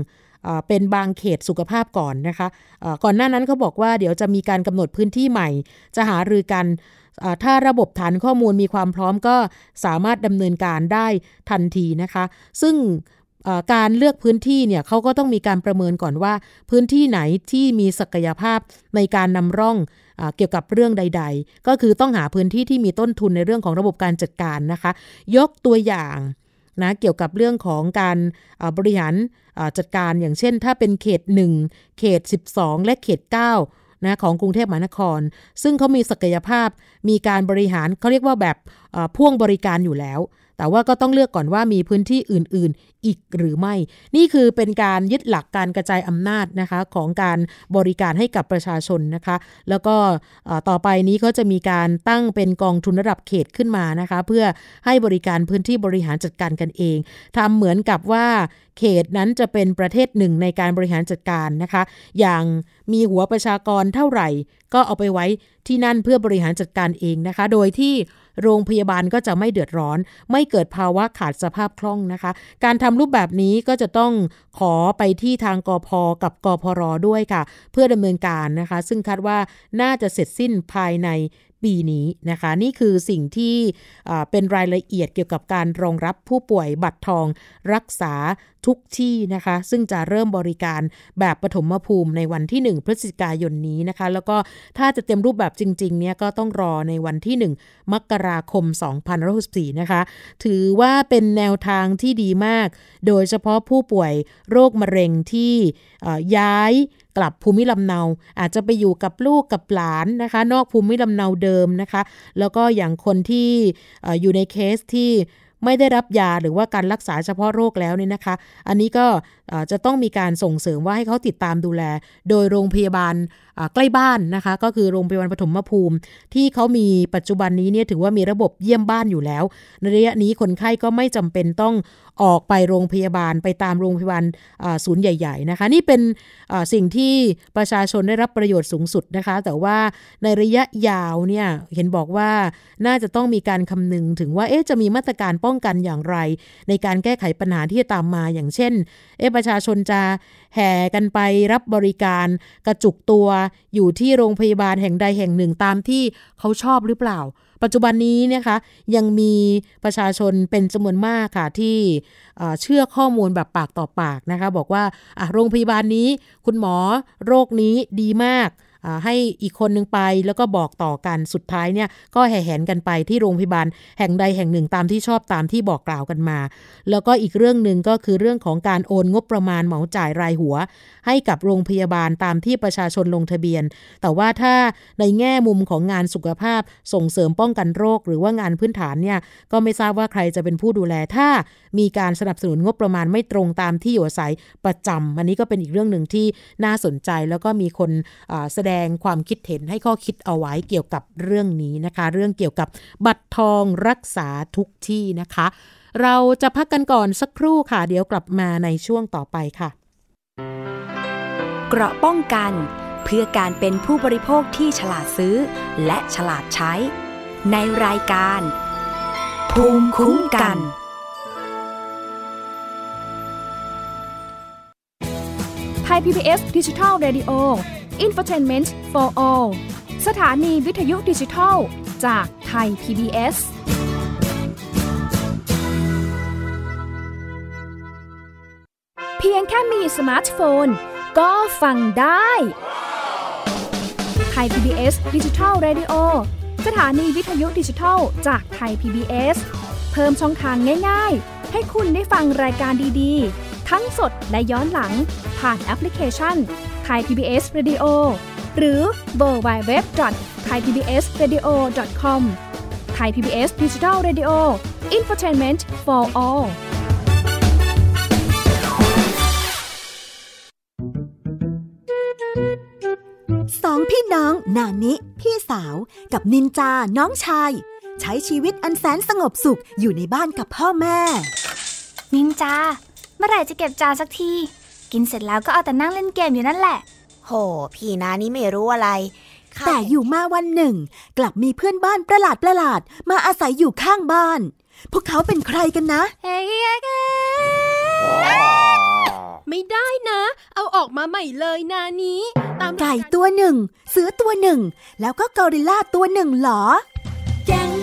เป็นบางเขตสุขภาพก่อนนะคะก่อนหน้านั้นเขาบอกว่าเดี๋ยวจะมีการกำหนดพื้นที่ใหม่ จะหารือกัน ถ้าระบบฐานข้อมูลมีความพร้อมก็สามารถดำเนินการได้ทันทีนะคะ ซึ่ง การเลือกพื้นที่เนี่ยเขาก็ต้องมีการประเมินก่อนว่า พื้นที่ไหนที่มีศักยภาพในการนำร่องเกี่ยวกับเรื่องใด ๆ ก็คือต้องหาพื้นที่ที่มีต้นทุนในเรื่องของระบบการจัดการนะคะ ยกตัวอย่างนะเกี่ยวกับเรื่องของการบริหารจัดการอย่างเช่น ถ้าเป็นเขต 1 เขต 12 และเขต 9นะของกรุงเทพมหานคร ซึ่งเขามีศักยภาพมีการบริหารเขาเรียกว่าแบบพ่วงบริการอยู่แล้ว แต่ว่าก็ต้องเลือกก่อนว่ามีพื้นที่อื่นๆ อีกหรือไม่ นี่คือเป็นการยึดหลักการกระจายอำนาจนะคะของการบริการให้กับประชาชนนะคะ แล้วก็ต่อไปนี้ก็จะมีการตั้งเป็นกองทุนระดับเขตขึ้นมานะคะ เพื่อให้บริการพื้นที่บริหารจัดการกันเองทำเหมือนกับว่าเขตนั้นจะเป็นประเทศหนึ่งในการบริหารจัดการนะคะ อย่างมีหัวประชากรเท่าไหร่ ก็เอาไปไว้ที่นั่นเพื่อบริหารจัดการเองนะคะ โดยที่ โรงพยาบาลก็จะไม่เดือดร้อน ไม่เกิดภาวะขาดสภาพคล่องนะคะ การทำรูปแบบนี้ก็จะต้องขอไปที่ทางกอพอกับกอพรด้วยค่ะ เพื่อดำเนินการนะคะ ซึ่งคาดว่าน่าจะเสร็จสิ้นภายในปีนี้นะคะ นี่คือสิ่งที่เป็นรายละเอียดเกี่ยวกับการรองรับผู้ป่วยบัตรทองรักษา ทุกที่นะคะ ซึ่งจะเริ่มบริการแบบปฐมภูมิในวันที่ 1 พฤศจิกายนนี้นะคะ แล้วก็ถ้าจะเต็มรูปแบบจริงๆเนี่ยก็ต้องรอในวันที่ 1 มกราคม 2064นะคะ ถือว่าเป็นแนวทางที่ดีมาก โดยเฉพาะผู้ป่วยโรคมะเร็งที่ย้ายกลับภูมิลำเนาอาจจะไปอยู่กับลูกกับหลานนะคะ นอกภูมิลำเนาเดิมนะคะ แล้วก็อย่างคนที่อยู่ในเคสที่ ไม่ได้รับยาหรือว่าการรักษาเฉพาะโรคแล้วเนี่ยนะคะ อันนี้ก็จะต้องมีการส่งเสริมว่าให้เขาติดตามดูแล โดยโรงพยาบาลใกล้บ้านนะคะ ก็คือโรงพยาบาลปฐมภูมิ ที่เขามีปัจจุบันนี้เนี่ยถือว่ามีระบบเยี่ยมบ้านอยู่แล้ว ในระยะนี้คนไข้ก็ไม่จำเป็นต้องออกไปโรงพยาบาลไปตามโรงพยาบาลศูนย์ใหญ่ๆนะคะ นี่เป็นสิ่งที่ประชาชนได้รับประโยชน์สูงสุดนะคะ แต่ว่าในระยะยาวเนี่ยเห็นบอกว่าน่าจะต้องมีการคำนึงถึงว่าเอ๊ะจะมีมาตรการป้องกันอย่างไร ในการแก้ไขปัญหาที่จะตามมาอย่างเช่นเอ๊ะประชาชนจะแห่กันไปรับบริการกระจุกตัวอยู่ที่โรงพยาบาลแห่งใดแห่งหนึ่งตามที่เขาชอบหรือเปล่า ปัจจุบันนี้นะคะยังมีประชาชนเป็นจำนวนมากค่ะที่เชื่อข้อมูลแบบปากต่อปากนะคะ บอกว่าโรงพยาบาลนี้คุณหมอโรคนี้ดีมาก ให้อีกคนนึงไปแล้วก็บอกต่อกันสุดท้ายเนี่ยก็แห่แหนกันไปที่โรงพยาบาลแห่งใดแห่งหนึ่งตามที่ชอบตามที่บอกกล่าวกันมา แล้วก็อีกเรื่องหนึ่งก็คือเรื่องของการโอนงบประมาณเหมาจ่ายรายหัว ให้กับโรงพยาบาลตามที่ประชาชนลงทะเบียน แต่ว่าถ้าในแง่มุมของงานสุขภาพส่งเสริมป้องกันโรค หรือว่างานพื้นฐานเนี่ยก็ไม่ทราบว่าใครจะเป็นผู้ดูแลถ้ามีการสนับสนุนงบประมาณไม่ตรงตามที่อยู่อาศัยประจำอันนี้ก็เป็นอีกเรื่องหนึ่งที่น่าสนใจแล้วก็มีคนแสดงความคิดเห็นให้ข้อคิดเอาไว้เกี่ยวกับเรื่องนี้นะคะ เรื่องเกี่ยวกับบัตรทองรักษาทุกที่นะคะ เราจะพักกันก่อนสักครู่ค่ะ เดี๋ยวกลับมาในช่วงต่อไปค่ะ เกราะป้องกันเพื่อการเป็นผู้บริโภคที่ฉลาดซื้อ และฉลาดใช้ ในรายการ ภูมิคุ้มกันย PBS ดิจิทัล Radio Infotainment for All สถานีวิทยุดิจิทัล จากไทย PBS เพียงแค่มีสมาร์ทโฟน ก็ฟังได้ Thai PBS Digital Radio สถานีวิทยุดิจิทัล จาก Thai PBS เพิ่มช่องทางง่าย ๆ ให้คุณได้ฟังรายการดีๆ ทั้งสดและย้อนหลัง ผ่านแอปพลิเคชัน Thai PBS Radio หรือ World Wide Web thaipbsradio.com Thai PBS Digital Radioอินฟอร์ทนเมนต์ for all สองพี่น้องนานิพี่สาวกับนินจาน้องชาย ใช้ชีวิตอันแสนสงบสุขอยู่ในบ้านกับพ่อแม่ นินจา เมื่อไหร่จะเก็บจานสักที กินเสร็จแล้วก็เอาแต่นั่งเล่นเกมอยู่นั่นแหละ โห พี่นานี่ไม่รู้อะไร แต่อยู่มาวันหนึ่ง กลับมีเพื่อนบ้านประหลาดประหลาดมาอาศัยอยู่ข้างบ้าน พวกเขาเป็นใครกันนะเฮ้ยไม่ได้นะ เอาออกมาใหม่เลยนานี้ ตามไก่ตัวหนึ่ง เสือตัวหนึ่ง แล้วก็กอริลลาตัวหนึ่งเหรอแก๊ง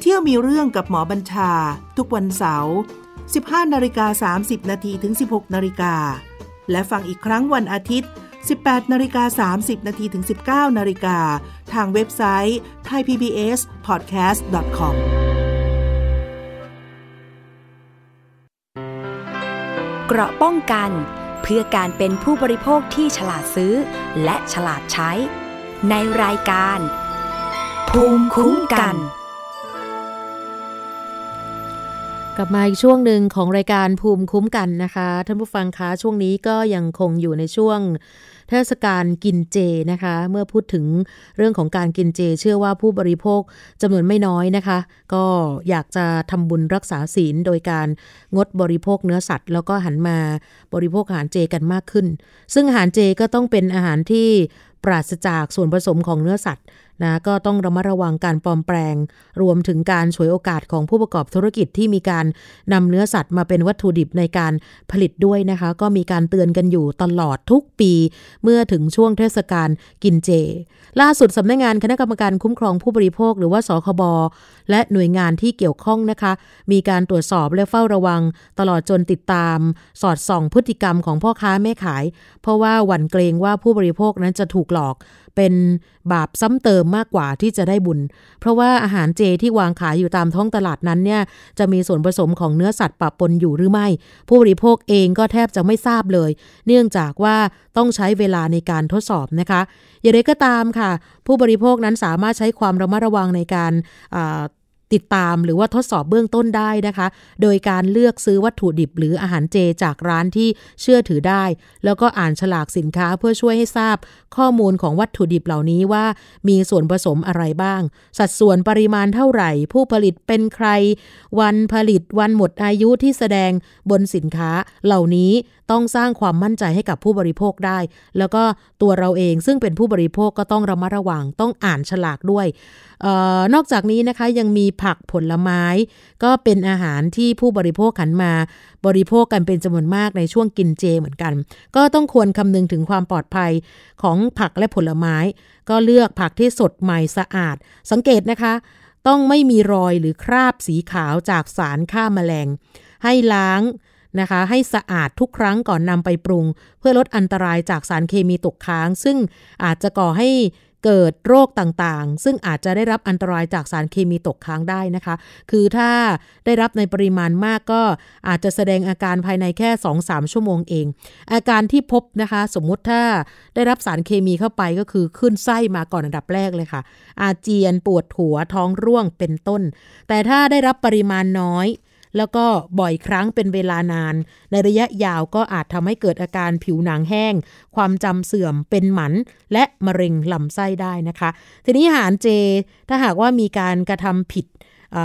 เที่ยวมีเรื่องกับหมอบัญชา ทุกวันเสาร์ 15 นาฬิกา 30 นาทีถึง 16 นาฬิกา และฟังอีกครั้งวันอาทิตย์ 18 นาฬิกา 30 นาทีถึง 19 นาฬิกา ทางเว็บไซต์ thaipbspodcast.com เกราะป้องกันเพื่อการเป็นผู้บริโภคที่ฉลาดซื้อ และฉลาดใช้ ในรายการ ภูมิคุ้มกัน กลับมาอีกช่วงหนึ่งของรายการภูมิคุ้มกันนะคะ ท่านผู้ฟังคะช่วงนี้ก็ยังคงอยู่ในช่วงเทศกาลกินเจนะคะ เมื่อพูดถึงเรื่องของการกินเจ เชื่อว่าผู้บริโภคจำนวนไม่น้อยนะคะ ก็อยากจะทำบุญรักษาศีลโดยการงดบริโภคเนื้อสัตว์ แล้วก็หันมาบริโภคอาหารเจกันมากขึ้น ซึ่งอาหารเจก็ต้องเป็นอาหารที่ปราศจากส่วนผสมของเนื้อสัตว์ นะก็ต้องระมัดระวังการปลอมแปลง รวมถึงการฉวยโอกาสของผู้ประกอบธุรกิจที่มีการนำเนื้อสัตว์มาเป็นวัตถุดิบในการผลิตด้วยนะคะ ก็มีการเตือนกันอยู่ตลอดทุกปี เมื่อถึงช่วงเทศกาลกินเจ ล่าสุดสำนักงานคณะกรรมการคุ้มครองผู้บริโภคหรือว่าสคบและหน่วยงานที่เกี่ยวข้องนะคะ มีการตรวจสอบและเฝ้าระวัง ตลอดจนติดตาม สอดส่องพฤติกรรมของพ่อค้าแม่ขาย เพราะว่าหวั่นเกรงว่าผู้บริโภคนั้นจะถูกหลอกเป็นบาปซ้ำเติมมากกว่าที่จะได้บุญ เพราะว่าอาหารเจที่วางขายอยู่ตามท้องตลาดนั้นเนี่ยจะมีส่วนผสมของเนื้อสัตว์ปะปนอยู่หรือไม่ ผู้บริโภคเองก็แทบจะไม่ทราบเลย เนื่องจากว่าต้องใช้เวลาในการทดสอบนะคะอย่างไรก็ตามค่ะ ผู้บริโภคนั้นสามารถใช้ความระมัดระวังในการ ติดตามหรือว่าทดสอบเบื้องต้นได้นะคะ โดยการเลือกซื้อวัตถุดิบหรืออาหารเจจากร้านที่เชื่อถือได้ แล้วก็อ่านฉลากสินค้าเพื่อช่วยให้ทราบ ข้อมูลของวัตถุดิบเหล่านี้ว่า มีส่วนผสมอะไรบ้าง สัดส่วนปริมาณเท่าไหร่ ผู้ผลิตเป็นใคร วันผลิตวันหมดอายุที่แสดงบนสินค้าเหล่านี้ ต้องสร้างความมั่นใจให้กับผู้บริโภคได้ แล้วก็ตัวเราเองซึ่งเป็นผู้บริโภคก็ต้องระมัดระวังต้องอ่านฉลากด้วยออนอกจากนี้นะคะยังมีผักผลไม้ ก็เป็นอาหารที่ผู้บริโภคหันมา บริโภคกันเป็นจำนวนมากในช่วงกินเจเหมือนกัน ก็ต้องควรคำนึงถึงความปลอดภัยของผักและผลไม้ ก็เลือกผักที่สดใหม่สะอาด สังเกตนะคะ ต้องไม่มีรอยหรือคราบสีขาวจากสารฆ่าแมลง ให้ล้าง นะคะ ให้สะอาดทุกครั้งก่อนนำไปปรุง เพื่อลดอันตรายจากสารเคมีตกค้าง ซึ่งอาจจะก่อให้เกิดโรคต่างๆ ซึ่งอาจจะได้รับอันตรายจากสารเคมีตกค้างได้นะคะ คือถ้าได้รับในปริมาณมากก็อาจจะแสดงอาการภายในแค่ 2-3 ชั่วโมงเอง อาการที่พบนะคะ สมมุติถ้าได้รับสารเคมีเข้าไปก็คือขึ้นไส้มาก่อนอันดับแรกเลยค่ะ อาเจียนปวดหัวท้องร่วงเป็นต้น แต่ถ้าได้รับปริมาณน้อย แล้วก็บ่อยครั้งเป็นเวลานาน ในระยะยาวก็อาจทำให้เกิดอาการผิวหนังแห้ง ความจำเสื่อมเป็นหมัน และมะเร็งลำไส้ได้นะคะ ทีนี้อาหารเจ ถ้าหากว่ามีการกระทำผิด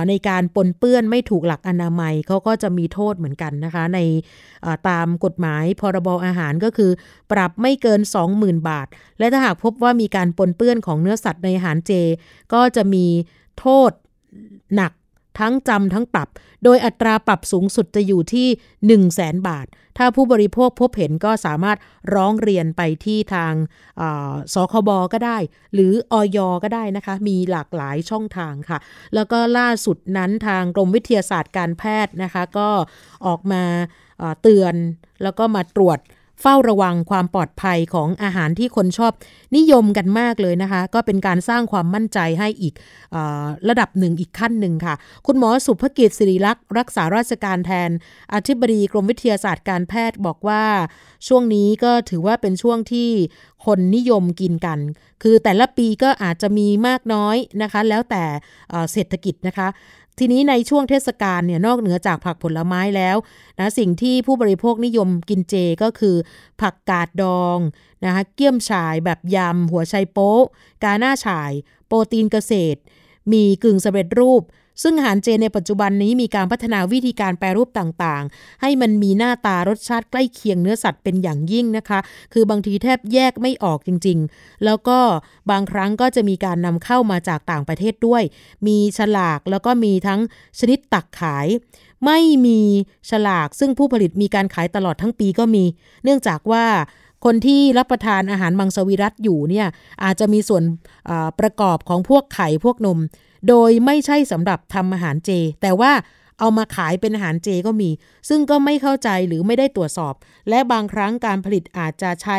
ในการปนเปื้อนไม่ถูกหลักอนามัยเขาก็จะมีโทษเหมือนกันนะคะ ในตามกฎหมายพรบอาหารก็คือ ปรับไม่เกิน 20,000 บาท และถ้าหากพบว่ามีการปนเปื้อนของเนื้อสัตว์ในอาหารเจ ก็จะมีโทษหนักทั้งจำทั้งปรับ โดยอัตราปรับสูงสุดจะอยู่ที่ 1 0 0 0 0แสนบาท ถ้าผู้บริโภคพบเห็นก็สามารถร้องเรียนไปที่ทางสคบก็ได้ หรืออยก็ได้นะคะ มีหลากหลายช่องทางค่ะ แล้วก็ล่าสุดนั้นทางกรมวิทยาศาสตร์การแพทย์นะคะ ก็ออกมาเตือนแล้วก็มาตรวจ เฝ้าระวังความปลอดภัยของอาหารที่คนชอบนิยมกันมากเลยนะคะ ก็เป็นการสร้างความมั่นใจให้อีกอระดับหนึ่งอีกขั้นหนึ่งค่ะ คุณหมอสุภกิจศิริลักษ์รักษาราชการแทน อธิบดีกรมวิทยาศาสตร์การแพทย์บอกว่า ช่วงนี้ก็ถือว่าเป็นช่วงที่คนนิยมกินกัน คือแต่ละปีก็อาจจะมีมากน้อยนะคะ แล้วแต่เศรษฐกิจนะคะ ทีนี้ในช่วงเทศกาลเนี่ยนอกเหนือจากผักผลไม้แล้วนะสิ่งที่ผู้บริโภคนิยมกินเจก็คือ ผักกาดดองนะคะเกี๊ยมฉายแบบยำ หัวไชโป๊กาหน้าฉาย โปรตีนเกษตร มีกึ่งสำเร็จรูป ซึ่งอาหารเจในปัจจุบันนี้มีการพัฒนาวิธีการแปรรูปต่างๆ ให้มันมีหน้าตารสชาติใกล้เคียงเนื้อสัตว์เป็นอย่างยิ่งนะคะ คือบางทีแทบแยกไม่ออกจริงๆ แล้วก็บางครั้งก็จะมีการนำเข้ามาจากต่างประเทศด้วย มีฉลากแล้วก็มีทั้งชนิดตักขาย ไม่มีฉลากซึ่งผู้ผลิตมีการขายตลอดทั้งปีก็มี เนื่องจากว่าคนที่รับประทานอาหารมังสวิรัตอยู่เนี่ยอาจจะมีส่วนประกอบของพวกไข่พวกนม โดยไม่ใช่สำหรับทำอาหารเจ แต่ว่าเอามาขายเป็นอาหารเจก็มี ซึ่งก็ไม่เข้าใจหรือไม่ได้ตรวจสอบ และบางครั้งการผลิตอาจจะใช้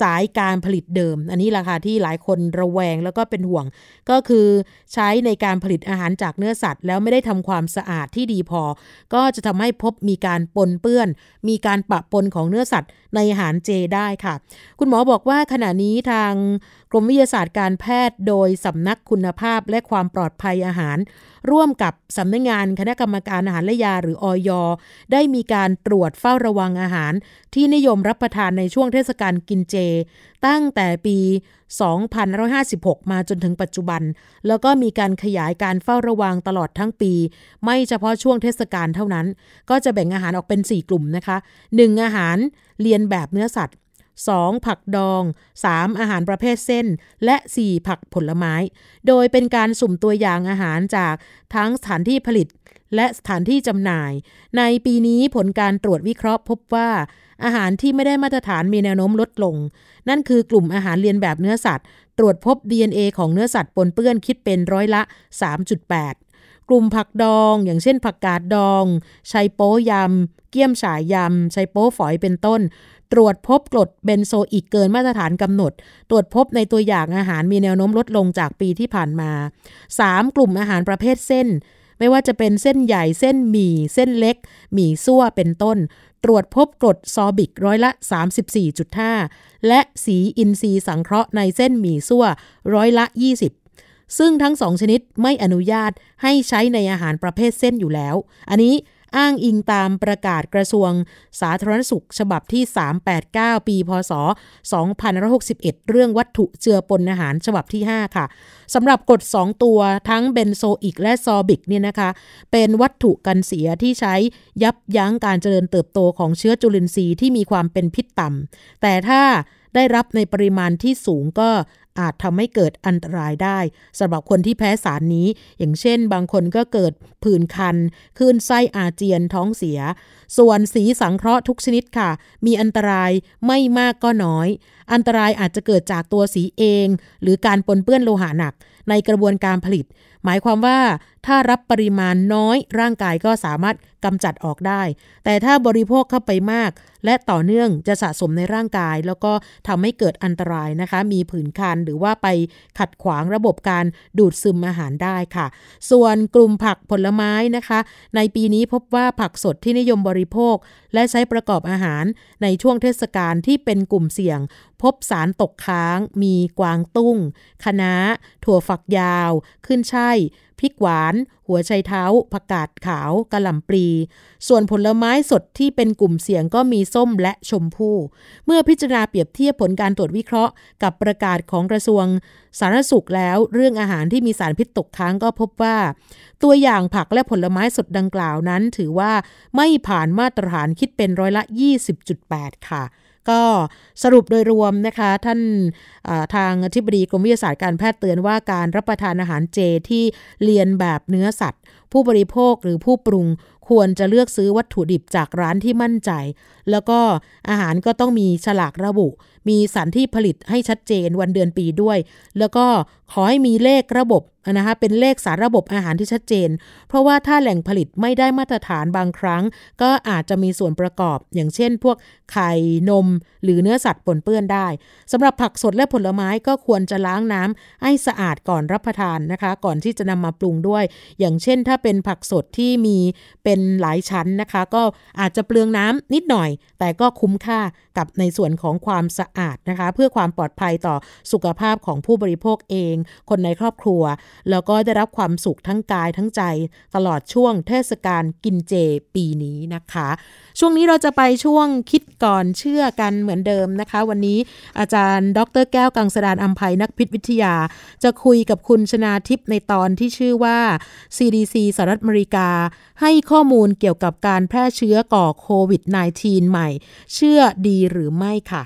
สายการผลิตเดิม อันนี้ราคาที่หลายคนระแวงแล้วก็เป็นห่วง ก็คือใช้ในการผลิตอาหารจากเนื้อสัตว์ แล้วไม่ได้ทำความสะอาดที่ดีพอ ก็จะทำให้พบมีการปนเปื้อน มีการปะปนของเนื้อสัตว์ในอาหารเจได้ค่ะ คุณหมอบอกว่าขณะนี้ทาง กรมวิทยาศาสตร์การแพทย์โดยสำนักคุณภาพและความปลอดภัยอาหาร ร่วมกับสำนักงงานคณะกรรมการอาหารและยาหรืออยได้มีการตรวจเฝ้าระวังอาหาร ที่นิยมรับประทานในช่วงเทศกาลกินเจ ตั้งแต่ปี 2556 มาจนถึงปัจจุบัน แล้วก็มีการขยายการเฝ้าระวังตลอดทั้งปี ไม่เฉพาะช่วงเทศกาลเท่านั้น ก็จะแบ่งอาหารออกเป็น 4 กลุ่มนะคะ 1. อาหารเรียนแบบเนื้อสัตว์ 2. ผักดอง 3. อาหารประเภทเส้น และ 4. ผักผลไม้ โดยเป็นการสุ่มตัวอย่างอาหารจากทั้งสถานที่ผลิต และสถานที่จำหน่าย ในปีนี้ผลการตรวจวิเคราะห์พบว่า อาหารที่ไม่ได้มาตรฐานมีแนวโน้มลดลง นั่นคือกลุ่มอาหารเลียนแบบเนื้อสัตว์ ตรวจพบ DNA ของเนื้อสัตว์ปนเปื้อนคิดเป็นร้อยละ 3.8กลุ่มผักดองอย่างเช่นผักกาดดอง ไชโป๊ยำ เกี้ยมฉ่ายยำ ไชโป๊ฝอยเป็นต้น ตรวจพบกรดเบนโซอิกเกินมาตรฐานกำหนด ตรวจพบในตัวอย่างอาหารมีแนวโน้มลดลงจากปีที่ผ่านมา 3. กลุ่มอาหารประเภทเส้น ไม่ว่าจะเป็นเส้นใหญ่เส้นหมี่ เส้นเล็ก หมี่ซั่วเป็นต้น ตรวจพบกรดซอร์บิกร้อยละ 34.5 และสีอินทรีย์สังเคราะห์ในเส้นหมี่ซั่วร้อยละ 20ซึ่งทั้งสองชนิดไม่อนุญาตให้ใช้ในอาหารประเภทเส้นอยู่แล้ว อันนี้ อ้างอิงตามประกาศกระทรวงสาธารณสุข ฉบับที่ 389 ปี พศ 2561 เรื่องวัตถุเจือปนอาหารฉบับที่ 5 ค่ะสำหรับกรด2ตัวทั้งเบนโซอิกและซอร์บิกเนี่ยนะคะ เป็นวัตถุกันเสียที่ใช้ยับยั้งการเจริญเติบโตของเชื้อจุลินทรีย์ที่มีความเป็นพิษต่ำแต่ถ้าได้รับในปริมาณที่สูงก็ อาจทำให้เกิดอันตรายได้สำหรับคนที่แพ้สารนี้ อย่างเช่น บางคนก็เกิดผื่นคันคลื่นไส้อาเจียนท้องเสีย ส่วนสีสังเคราะห์ทุกชนิดค่ะ มีอันตรายไม่มากก็น้อย อันตรายอาจจะเกิดจากตัวสีเอง หรือการปนเปื้อนโลหะหนัก ในกระบวนการผลิต หมายความว่าถ้ารับปริมาณน้อยร่างกายก็สามารถกำจัดออกได้ แต่ถ้าบริโภคเข้าไปมาก และต่อเนื่องจะสะสมในร่างกาย แล้วก็ทำให้เกิดอันตรายนะคะ มีผื่นคันหรือว่าไปขัดขวางระบบการดูดซึมอาหารได้ค่ะ ส่วนกลุ่มผักผลไม้นะคะ ในปีนี้พบว่าผักสดที่นิยมบริโภค และใช้ประกอบอาหารในช่วงเทศกาลที่เป็นกลุ่มเสี่ยง พบสารตกค้าง มีกวางตุ้งคะน้า ถั่วฝักยาว ขึ้นช่ายพริกหวาน หัวไชเท้า ผักกาดขาวกระหล่ำปลี ส่วนผลไม้สดที่เป็นกลุ่มเสี่ยงก็มีส้มและชมพู่ เมื่อพิจารณาเปรียบเทียบผลการตรวจวิเคราะห์ กับประกาศของกระทรวงสาธารณสุขแล้ว เรื่องอาหารที่มีสารพิษตกค้างก็พบว่า ตัวอย่างผักและผลไม้สดดังกล่าวนั้น ถือว่าไม่ผ่านมาตรฐานคิดเป็นร้อยละ 20.8 ค่ะ ก็สรุปโดยรวมนะคะ ท่านทางอธิบดีกรมวิทยาศาสตร์การแพทย์เตือนว่าการรับประทานอาหารเจที่เลียนแบบเนื้อสัตว์ ผู้บริโภคหรือผู้ปรุงควรจะเลือกซื้อวัตถุดิบจากร้านที่มั่นใจ แล้วก็อาหารก็ต้องมีฉลากระบุ มีสารที่ผลิตให้ชัดเจนวันเดือนปีด้วย แล้วก็ขอให้มีเลขระบบนะคะเป็นเลขสารระบบอาหารที่ชัดเจน เพราะว่าถ้าแหล่งผลิตไม่ได้มาตรฐานบางครั้ง ก็อาจจะมีส่วนประกอบ อย่างเช่น พวกไข่นม หรือเนื้อสัตว์ปนเปื้อนได้สำหรับผักสดและผลไม้ก็ควรจะล้างน้ำให้สะอาดก่อนรับประทานนะคะ ก่อนที่จะนำมาปรุงด้วย อย่างเช่น ถ้าเป็นผักสดที่มีเป็นหลายชั้นนะคะ ก็อาจจะเปลืองน้ำนิดหน่อย แต่ก็คุ้มค่ากับในส่วนของความสะอาดนะคะ เพื่อความปลอดภัยต่อสุขภาพของผู้บริโภคเอง คนในครอบครัว แล้วก็ได้รับความสุขทั้งกายทั้งใจ ตลอดช่วงเทศกาลกินเจปีนี้นะคะ ช่วงนี้เราจะไปช่วงคิดก่อนเชื่อกันเหมือนเดิมนะคะ วันนี้อาจารย์ ดรแก้วกังสดานอัมภัยนักพิษวิทยา จะคุยกับคุณชนาทิพย์ในตอนที่ชื่อว่า CDC สหรัฐอเมริกา ให้ข้อมูลเกี่ยวกับการแพร่เชื้อก่อโควิด -19 ใหม่ เชื่อดีหรือไม่ค่ะ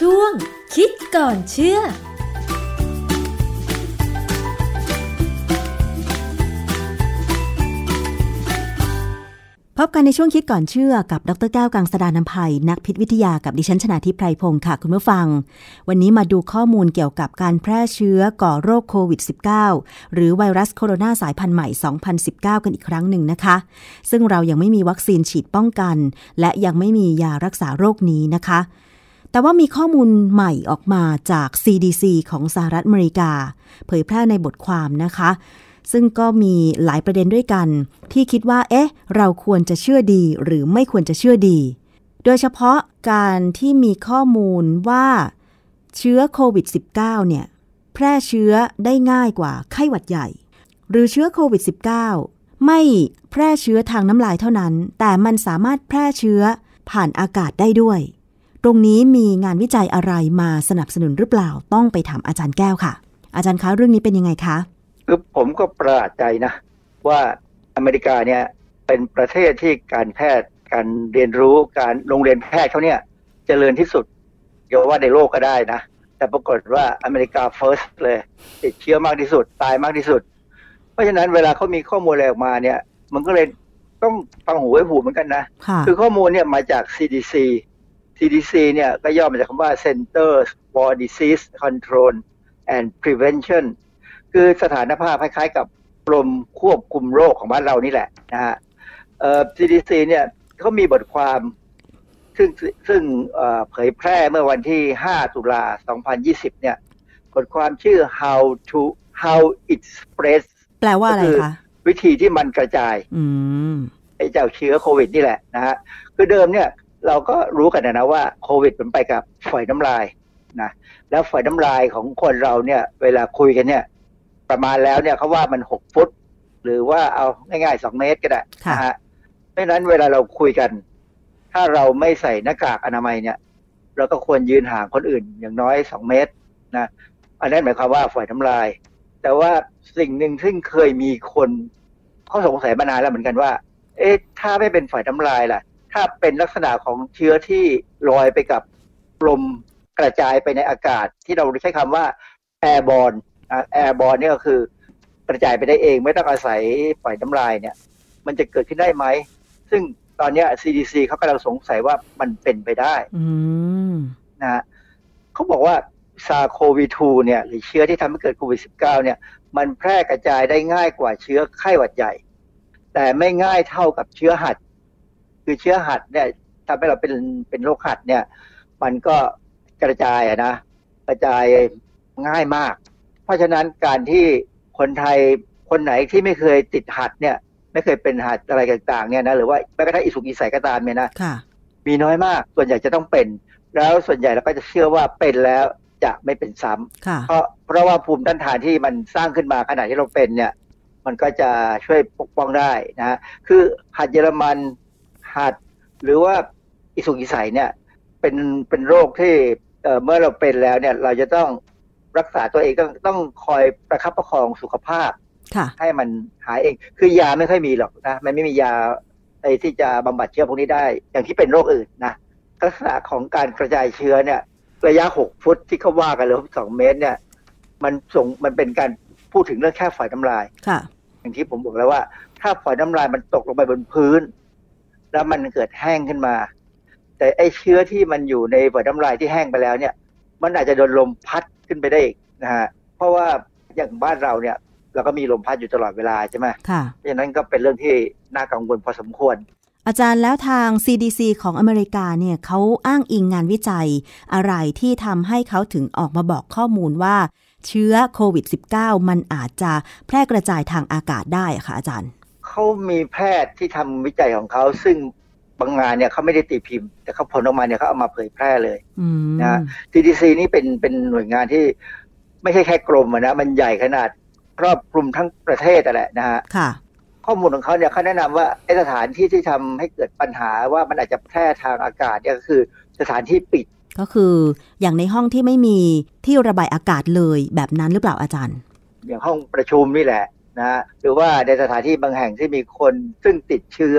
ช่วง คิดก่อนเชื่อพบกันในช่วงคิดก่อนเชื่อกับ ดรแก้วกังสดานนภัย นักพิษวิทยากับดิฉันชนาทิพไพรพงศ์ค่ะ คุณผู้ฟัง วันนี้มาดูข้อมูลเกี่ยวกับการแพร่เชื้อก่อโรคโควิด -19 หรือไวรัสโคโรนาสายพันธุ์ใหม่ 2019 กันอีกครั้งหนึ่งนะคะ ซึ่งเรายังไม่มีวัคซีนฉีดป้องกัน และยังไม่มียารักษาโรคนี้นะคะ แต่ว่ามีข้อมูลใหม่ออกมาจาก CDC ของสหรัฐอเมริกา เผยแพร่ในบทความนะคะ ซึ่งก็มีหลายประเด็นด้วยกัน ที่คิดว่า เอ๊ะ เราควรจะเชื่อดีหรือไม่ควรจะเชื่อดี โดยเฉพาะการที่มีข้อมูลว่าเชื้อโควิด -19 เนี่ย แพร่เชื้อได้ง่ายกว่าไข้หวัดใหญ่ หรือเชื้อโควิด -19 ไม่แพร่เชื้อทางน้ำลายเท่านั้น แต่มันสามารถแพร่เชื้อผ่านอากาศได้ด้วย ตรงนี้มีงานวิจัยอะไรมาสนับสนุนหรือเปล่าต้องไปถามอาจารย์แก้วค่ะ อาจารย์คะเรื่องนี้เป็นยังไงคะคือผมก็ประหลาดใจนะ ว่าอเมริกาเนี่ยเป็นประเทศที่การแพทย์การเรียนรู้การโรงเรียนแพทย์เขาเนี่ยจเจริญที่สุดอย่าว่าในโลกก็ได้นะ แต่ปรากฏว่าอเมริกา first เลย ติดเชื้อมากที่สุด ตายมากที่สุด เพราะฉะนั้นเวลาเขามีข้อมูลอะไรออกมาเนี่ย มันก็เลยต้องฟังหูไว้หูเหมือนกันนะค่ะคือข้อมูลเนี่ยมาจาก CDC CDC เนี่ยก็ย่อมาจากคำว่า Centers for Disease Control and Prevention คือสถานภาพคล้ายๆกับกรมควบคุมโรคของบ้านเรานี่แหละนะฮะเอ่อ CDC เนี่ยเขามีบทความซึ่งซึ่งเอ่อเผยแพร่เมื่อวันที่ 5 ตุลา 2020 เนี่ยบทความชื่อ how to how it spreads แปลว่าอะไรก็คะ วิธีที่มันกระจายอืมไอ้เจ้าเชื้อโควิดนี่แหละนะฮะ คือเดิมเนี่ย เราก็รู้กันนะนะว่าโควิดมันไปกับฝอยน้ำลายนะแล้วฝอยน้ำลายของคนเราเนี่ย เวลาคุยกันเนี่ย ประมาณแล้วเนี่ยเขาว่ามันหกฟุต หรือว่าเอาง่ายๆสองเมตรก็ได้ค่ะนะฮะเพราะฉะนั้นเวลาเราคุยกัน ถ้าเราไม่ใส่หน้ากากอนามัยเนี่ย เราก็ควรยืนห่างคนอื่นอย่างน้อยสองเมตรนะอันนั้นหมายความว่าฝอยน้ำลาย แต่ว่าสิ่งหนึ่งซึ่งเคยมีคนเขาสงสัยมานานแล้วเหมือนกันว่า เอ๊ะถ้าไม่เป็นฝอยน้ำลายล่ะ ถ้าเป็นลักษณะของเชื้อที่ลอยไปกับลมกระจายไปในอากาศ ที่เราใช้คำว่า airborne อะ airborne เนี่ยก็คือกระจายไปได้เองไม่ต้องอาศัยฝอยน้ำลายเนี่ย มันจะเกิดขึ้นได้ไหม ซึ่งตอนเนี้ย CDC เขากำลังสงสัยว่ามันเป็นไปได้อืมนะฮะเขาบอกว่าซาโควี2เนี่ย หรือเชื้อที่ทำให้เกิดโควิด -19 เนี่ย มันแพร่กระจายได้ง่ายกว่าเชื้อไข้หวัดใหญ่ แต่ไม่ง่ายเท่ากับเชื้อหัด คือเชื้อหัดเนี่ยทำให้เราเป็นเป็นโรคหัดเนี่ย มันก็กระจายอะนะกระจายง่ายมาก เพราะฉะนั้นการที่คนไทยคนไหนที่ไม่เคยติดหัดเนี่ย ไม่เคยเป็นหัดอะไรต่างๆเนี่ยนะหรือว่าแม้กระทั่งอิสุกอิสัยก็ตามเนี่ยนะค่ะมีน้อยมากส่วนใหญ่จะต้องเป็น แล้วส่วนใหญ่เราก็จะเชื่อว่าเป็นแล้วจะไม่เป็นซ้ำค่ะเพราะเพราะว่าภูมิต้านทานที่มันสร้างขึ้นมาขณะที่เราเป็นเนี่ย มันก็จะช่วยปกป้องได้นะฮะคือหัดเยอรมัน หัด หรือว่าอิสุกอิสัยเนี่ยเป็นเป็นโรคที่เอ่อเมื่อเราเป็นแล้วเนี่ยเราจะต้องรักษาตัวเองต้องต้องคอยประคับประคองสุขภาพค่ะให้มันหายเอง คือยาไม่ค่อยมีหรอกนะมันไม่มียาไอ้ที่จะบำบัดเชื้อพวกนี้ได้ อย่างที่เป็นโรคอื่นนะลักษณะของการกระจายเชื้อเนี่ย ระยะหกฟุตที่เขาว่ากันเลยสองเมตร เนี่ย มันส่งมันเป็นการพูดถึงเรื่องแค่ฝอยน้ำลาย ค่ะ อย่างที่ผมบอกแล้วว่า ถ้าฝอยน้ำลายมันตกลงไปบนพื้น แล้วมันเกิดแห้งขึ้นมา แต่ไอ้เชื้อที่มันอยู่ในฝอยน้ำลายที่แห้งไปแล้วเนี่ย มันอาจจะโดนลมพัดขึ้นไปได้อีกนะฮะเพราะว่าอย่างบ้านเราเนี่ยเราก็มีลมพัดอยู่ตลอดเวลาใช่ไหมค่ะเพราะฉะนั้นก็เป็นเรื่องที่น่ากังวลพอสมควร อาจารย์แล้วทาง CDC ของอเมริกาเนี่ยเขาอ้างอิงงานวิจัย อะไรที่ทำให้เขาถึงออกมาบอกข้อมูลว่า เชื้อโควิด -19 มันอาจจะแพร่กระจายทางอากาศได้อะค่ะอาจารย์ เขามีแพทย์ที่ทำวิจัยของเขาซึ่งบางงานเนี่ยเขาไม่ได้ตีพิมพ์ แต่เขาผลออกมาเนี่ยเขาเอามาเผยแพร่เลยอืมนะ CDC นี่เป็นเป็นหน่วยงานที่ไม่ใช่แค่กรมอะนะมันใหญ่ขนาดครอบคลุมทั้งประเทศอะแหละนะฮะค่ะข้อมูลของเขาเนี่ยเขาแนะนำว่าไอสถานที่ที่ทำให้เกิดปัญหาว่ามันอาจจะแพร่ทางอากาศเนี่ยก็คือสถานที่ปิด ก็คืออย่างในห้องที่ไม่มีที่ระบายอากาศเลยแบบนั้นหรือเปล่าอาจารย์ อย่างห้องประชุมนี่แหละ นะฮะหรือว่าในสถานที่บางแห่งที่มีคนซึ่งติดเชื้อ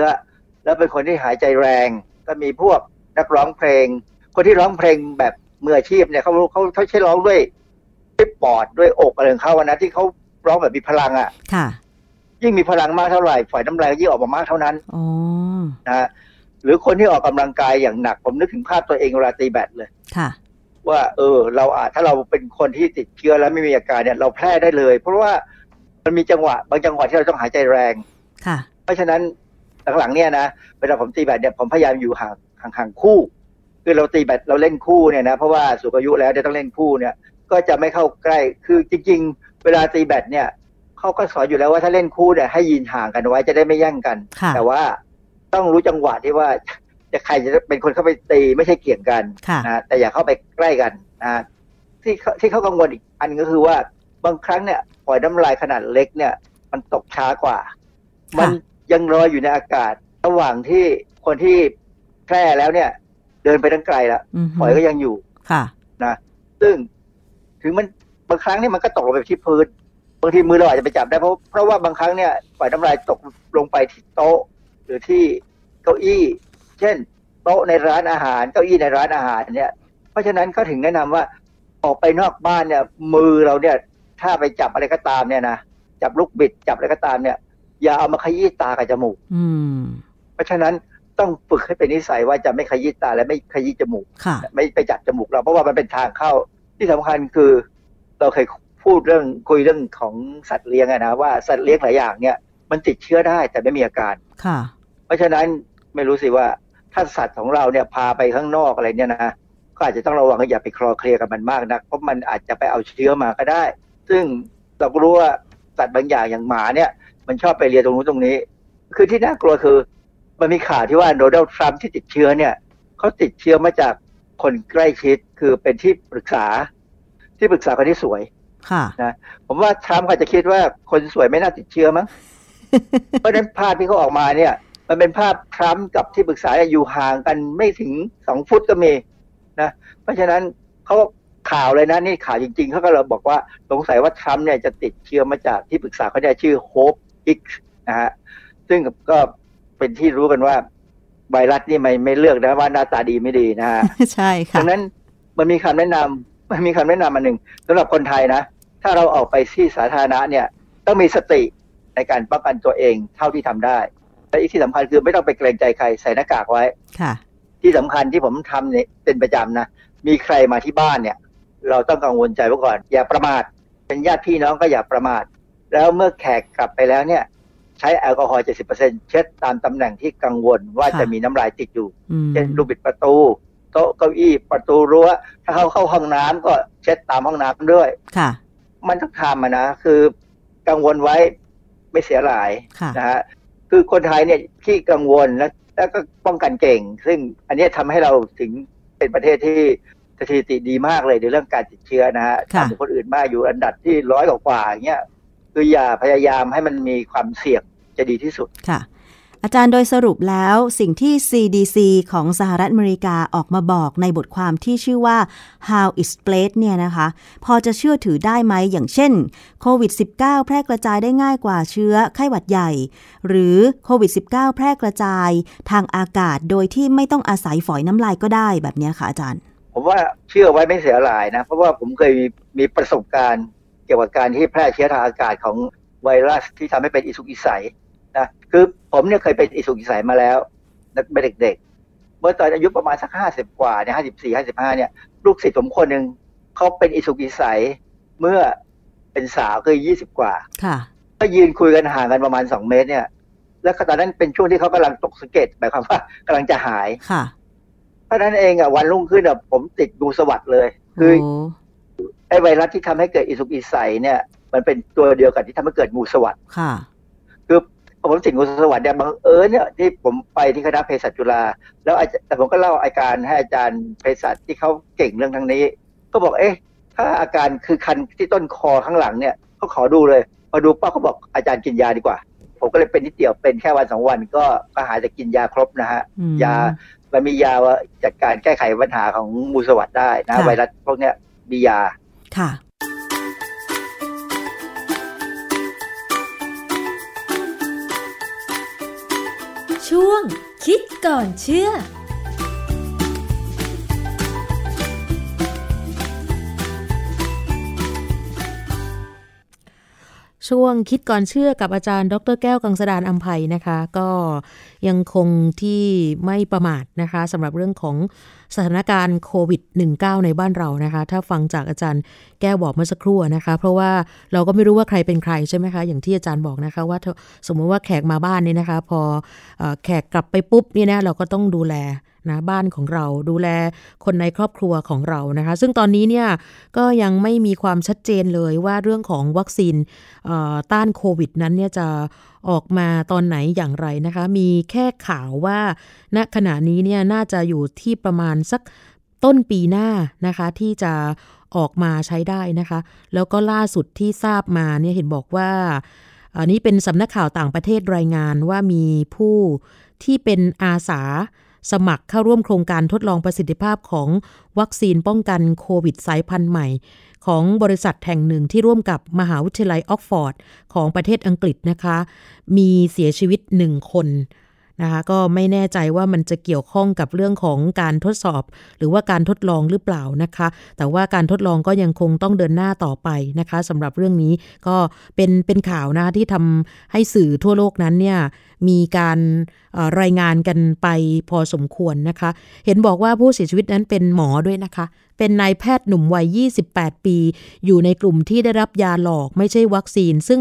แล้วเป็นคนที่หายใจแรง ก็มีพวกนักร้องเพลง คนที่ร้องเพลงแบบมืออาชีพเนี่ยเขาเขาเขาใช้ร้องด้วยด้วยปอดด้วยอกอะไรของเขาอะนะที่เขาร้องแบบมีพลังอะค่ะยิ่งมีพลังมากเท่าไหร่ฝอยน้ำลายก็ยิ่งออกมามากเท่านั้นอ๋อนะฮะหรือคนที่ออกกำลังกายอย่างหนัก ผมนึกถึงภาพตัวเองเวลาตีแบดเลยค่ะ ว่า เออ เราอาจถ้าเราเป็นคนที่ติดเชื้อแล้วไม่มีอาการเนี่ย เราแพร่ได้เลย เพราะว่า มันมีจังหวะ บางจังหวะที่เราต้องหายใจแรงค่ะ เพราะฉะนั้นหลังๆเนี่ยนะเวลาผมตีแบดเนี่ยผมพยายามอยู่ห่างห่างห่างคู่ คือเราตีแบดเราเล่นคู่เนี่ยนะเพราะว่าสูงอายุแล้วจะต้องเล่นคู่เนี่ย ก็จะไม่เข้าใกล้คือจริง ๆ เวลาตีแบดเนี่ยเขาก็สอนอยู่แล้วว่าถ้าเล่นคู่เนี่ยให้ยืนห่างกันไว้จะได้ไม่แย่งกันค่ะแต่ว่าต้องรู้จังหวะที่ว่าจะใครจะเป็นคนเข้าไปตีไม่ใช่เกี่ยงกันค่ะนะแต่อย่าเข้าไปใกล้กันนะที่เขาที่เขากังวลอีกอันก็คือว่า บางครั้งเนี่ยปล่อยน้ำลายขนาดเล็กเนี่ย มันตกช้ากว่า มันยังลอยอยู่ในอากาศ ระหว่างที่คนที่แพร่แล้วเนี่ย เดินไปตั้งไกลแล้วอือฮึปล่อยก็ยังอยู่ค่ะนะซึ่งถึงมันบางครั้งเนี่ยมันก็ตกลงไปที่พื้นบางทีมือเราอาจจะไปจับได้เพราะเพราะว่าบางครั้งเนี่ยปล่อยน้ำลายตกลงไปที่โต๊ะ หรือที่เก้าอี้ เช่น โต๊ะในร้านอาหารเก้าอี้ในร้านอาหารเนี่ย เพราะฉะนั้นก็ถึงแนะนำว่าออกไปนอกบ้านเนี่ย มือเราเนี่ย ถ้าไปจับอะไรก็ตามเนี่ยนะจับลูกบิดจับอะไรก็ตามเนี่ย อย่าเอามาขยี้ตากับจมูก อืม เพราะฉะนั้นต้องฝึกให้เป็นนิสัยว่าจะไม่ขยี้ตาและไม่ขยี้จมูกค่ะไม่ไปจับจมูกเราเพราะว่ามันเป็นทางเข้า ที่สำคัญคือ เราเคยพูดเรื่องคุยเรื่องของสัตว์เลี้ยงอะนะว่าสัตว์เลี้ยงหลายอย่างเนี่ย มันติดเชื้อได้แต่ไม่มีอาการค่ะ เพราะฉะนั้นไม่รู้สิว่าถ้าสัตว์ของเราเนี่ยพาไปข้างนอกอะไรเนี่ยนะก็อาจจะต้องระวังอย่าไปคลอเคลียร์กับมันมากนะเพราะมันอาจจะไปเอาเชื้อมาก็ได้ ซึ่งเราก็รู้ว่าสัตว์บางอย่างอย่างหมาเนี่ย มันชอบไปเลียตรงนู้นตรงนี้ คือที่น่ากลัวคือ มันมีข่าวที่ว่าโดนัลด์ทรัมป์ที่ติดเชื้อเนี่ยเขาติดเชื้อมาจากคนใกล้ชิดคือเป็นที่ปรึกษา ที่ปรึกษาคนที่สวยค่ะนะผมว่าทรัมป์อาจจะคิดว่าคนสวยไม่น่าติดเชื้อมั้งเพราะฉะนั้นภาพที่เขาออกมาเนี่ย มันเป็นภาพทรัมป์กับที่ปรึกษาเนี่ยอยู่ห่างกันไม่ถึงสองฟุตก็มีนะเพราะฉะนั้นเขา ข่าวเลยนะนี่ข่าวจริงๆเขาก็เลยบอกว่าสงสัยว่าทรัมป์เนี่ยจะติดเชื้อมาจากที่ปรึกษาเขาเนี่ยชื่อโฮปอิกนะฮะซึ่งก็เป็นที่รู้กันว่าไวรัสนี่ไม่ไม่เลือกนะว่าหน้าตาดีไม่ดีนะฮะใช่ค่ะดังนั้นมันมีคำแนะนำมันมีคำแนะนำอันหนึ่งสำหรับคนไทยนะ ถ้าเราออกไปที่สาธารณะเนี่ย ต้องมีสติในการป้องกันตัวเองเท่าที่ทำได้และอีกที่สำคัญคือไม่ต้องไปเกรงใจใครใส่หน้ากากไว้ค่ะ ที่สำคัญที่ผมทำเนี่ยเป็นประจำนะมีใครมาที่บ้านเนี่ย เราต้องกังวลใจไว้ก่อน อย่าประมาทเป็นญาติพี่น้องก็อย่าประมาท แล้วเมื่อแขกกลับไปแล้วเนี่ย ใช้แอลกอฮอล์70%เช็ดตามตำแหน่งที่กังวลว่าค่ะจะมีน้ำลายติดอยู่อืมเช่นลูกบิดประตู โต๊ะเก้าอี้ประตูรั้ว ถ้าเขาเข้าห้องน้ำก็เช็ดตามห้องน้ำด้วยค่ะ มันต้องทำอะนะ คือกังวลไว้ไม่เสียหลายค่ะนะฮะคือคนไทยเนี่ยที่กังวลแล้วแล้วก็ป้องกันเก่ง ซึ่งอันเนี้ยทำให้เราถึงเป็นประเทศที่ สถิติดีมากเลยในเรื่องการติดเชื้อนะฮะค่ะต่ำกว่าคนอื่นมากอยู่อันดับที่ร้อยกว่าๆอย่างเงี้ยคืออย่าพยายามให้มันมีความเสี่ยงจะดีที่สุดค่ะ อาจารย์โดยสรุปแล้วสิ่งที่ CDC ของสหรัฐอเมริกาออกมาบอกในบทความที่ชื่อว่า How it spread เนี่ยนะคะ พอจะเชื่อถือได้ไหมอย่างเช่นโควิด -19 แพร่กระจายได้ง่ายกว่าเชื้อไข้หวัดใหญ่ หรือโควิด -19 แพร่กระจายทางอากาศโดยที่ไม่ต้องอาศัยฝอยน้ำลายก็ได้แบบเนี้ยค่ะอาจารย์ ผมว่าเชื่อไว้ไม่เสียหลายนะ เพราะว่าผมเคยมีมีประสบการณ์ เกี่ยวกับการที่แพร่เชื้อทางอากาศของไวรัสที่ทำให้เป็นอิสุกอิสัยนะคือผมเนี่ยเคยเป็นอิสุกอิสัยมาแล้วนักเป็นเด็กๆ เมื่อตอนอายุประมาณสักห้าสิบกว่าเนี่ยห้าสิบสี่ห้าสิบห้าเนี่ยลูกศิษย์ผมคนหนึ่งเขาเป็นอิสุกอิสัยเมื่อเป็นสาวคือยี่สิบกว่าค่ะก็ยืนคุยกันห่างกันประมาณสองเมตรเนี่ย แล้วตอนนั้นเป็นช่วงที่เขากำลังตกสะเก็ดหมายความว่ากำลังจะหายค่ะ เพราะฉะนั้นเองอะวันรุ่งขึ้นอะผมติดงูสวัสด์เลย คือโอ้ไอ้ไวรัสที่ทำให้เกิดอิสุกอิสัยเนี่ย มันเป็นตัวเดียวกับที่ทำให้เกิดงูสวัสด์ค่ะ คือผมติดงูสวัสด์เนี่ยบังเอิญเนี่ยที่ผมไปที่คณะเภสัชจุฬาแล้วอาจแต่ผมก็เล่าอาการให้อาจารย์เภสัชที่เขาเก่งเรื่องทั้งนี้ ก็บอกเอ๊ะ ถ้าอาการคือคันที่ต้นคอข้างหลังเนี่ยเขาขอดูเลยพอดูป้าเขาบอกอาจารย์กินยาดีกว่า ผมก็เลยเป็นนิดเดียวเป็นแค่วันสองวันก็ก็หายจากกินยาครบนะฮะอืมยา มันมียาว่าจัดการแก้ไขปัญหาของมูสวัสด์ได้นะค่ะไวรัสพวกเนี้ยมียาค่ะ ช่วงคิดก่อนเชื่อ ช่วงคิดก่อนเชื่อกับอาจารย์ ดรแก้วกังสดานอัมภัยนะคะ ก็ยังคงที่ไม่ประมาทนะคะสำหรับเรื่องของสถานการณ์โควิด -19 ในบ้านเรานะคะ ถ้าฟังจากอาจารย์แก้วบอกเมื่อสักครู่นะคะ เพราะว่าเราก็ไม่รู้ว่าใครเป็นใครใช่ไหมคะ อย่างที่อาจารย์บอกนะคะ ว่าสมมติว่าแขกมาบ้านเนี่ยนะคะ พอแขกกลับไปปุ๊บเนี่ยนะเราก็ต้องดูแล นะบ้านของเราดูแลคนในครอบครัวของเรานะคะ ซึ่งตอนนี้เนี่ยก็ยังไม่มีความชัดเจนเลยว่าเรื่องของวัคซีนต้านโควิดนั้นเนี่ยจะออกมาตอนไหนอย่างไรนะคะ มีแค่ข่าวว่าณขณะนี้เนี่ยน่าจะอยู่ที่ประมาณสักต้นปีหน้านะคะที่จะออกมาใช้ได้นะคะ แล้วก็ล่าสุดที่ทราบมาเนี่ยเห็นบอกว่าอันนี้เป็นสำนักข่าวต่างประเทศรายงานว่ามีผู้ที่เป็นอาสา สมัครเข้าร่วมโครงการทดลองประสิทธิภาพของวัคซีนป้องกันโควิดสายพันธุ์ใหม่ ของบริษัทแห่งหนึ่งที่ร่วมกับมหาวิทยาลัยออกฟอร์ดของประเทศอังกฤษนะคะ มีเสียชีวิตหนึ่งคนนะคะก็ไม่แน่ใจว่ามันจะเกี่ยวข้องกับเรื่องของการทดสอบ หรือว่าการทดลองหรือเปล่านะคะ แต่ว่าการทดลองก็ยังคงต้องเดินหน้าต่อไปนะคะสำหรับเรื่องนี้ก็เป็นเป็นข่าวนะคะที่ทำให้สื่อทั่วโลกนั้นเนี่ยมีการรายงานกันไปพอสมควรนะคะ เห็นบอกว่าผู้เสียชีวิตนั้นเป็นหมอด้วยนะคะ เป็นนายแพทย์หนุ่มวัย 28 ปี อยู่ในกลุ่มที่ได้รับยาหลอกไม่ใช่วัคซีน ซึ่ง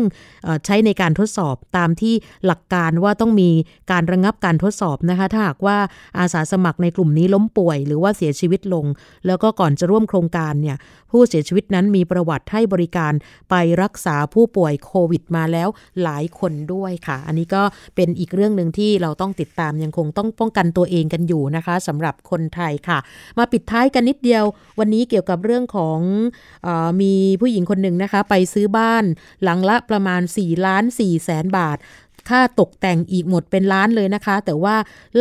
ใช้ในการทดสอบตามที่หลักการว่าต้องมีการระงับการทดสอบนะคะ ถ้าหากว่าอาสาสมัครในกลุ่มนี้ล้มป่วย หรือว่าเสียชีวิตลง แล้วก็ก่อนจะร่วมโครงการเนี่ยผู้เสียชีวิตนั้นมีประวัติให้บริการไปรักษาผู้ป่วยโควิด มาแล้วหลายคนด้วยค่ะ อันนี้ก็เป็น็นอีกเรื่องหนึ่งที่เราต้องติดตามยังคงต้องป้องกันตัวเองกันอยู่นะคะสำหรับคนไทยค่ะ มาปิดท้ายกันนิดเดียว วันนี้เกี่ยวกับเรื่องของออมีผู้หญิงคนหนึ่งนะคะ ไปซื้อบ้านหลังละประมาณ4ล้าน4แสนบาท ค่าตกแต่งอีกหมดเป็นล้านเลยนะคะ แต่ว่า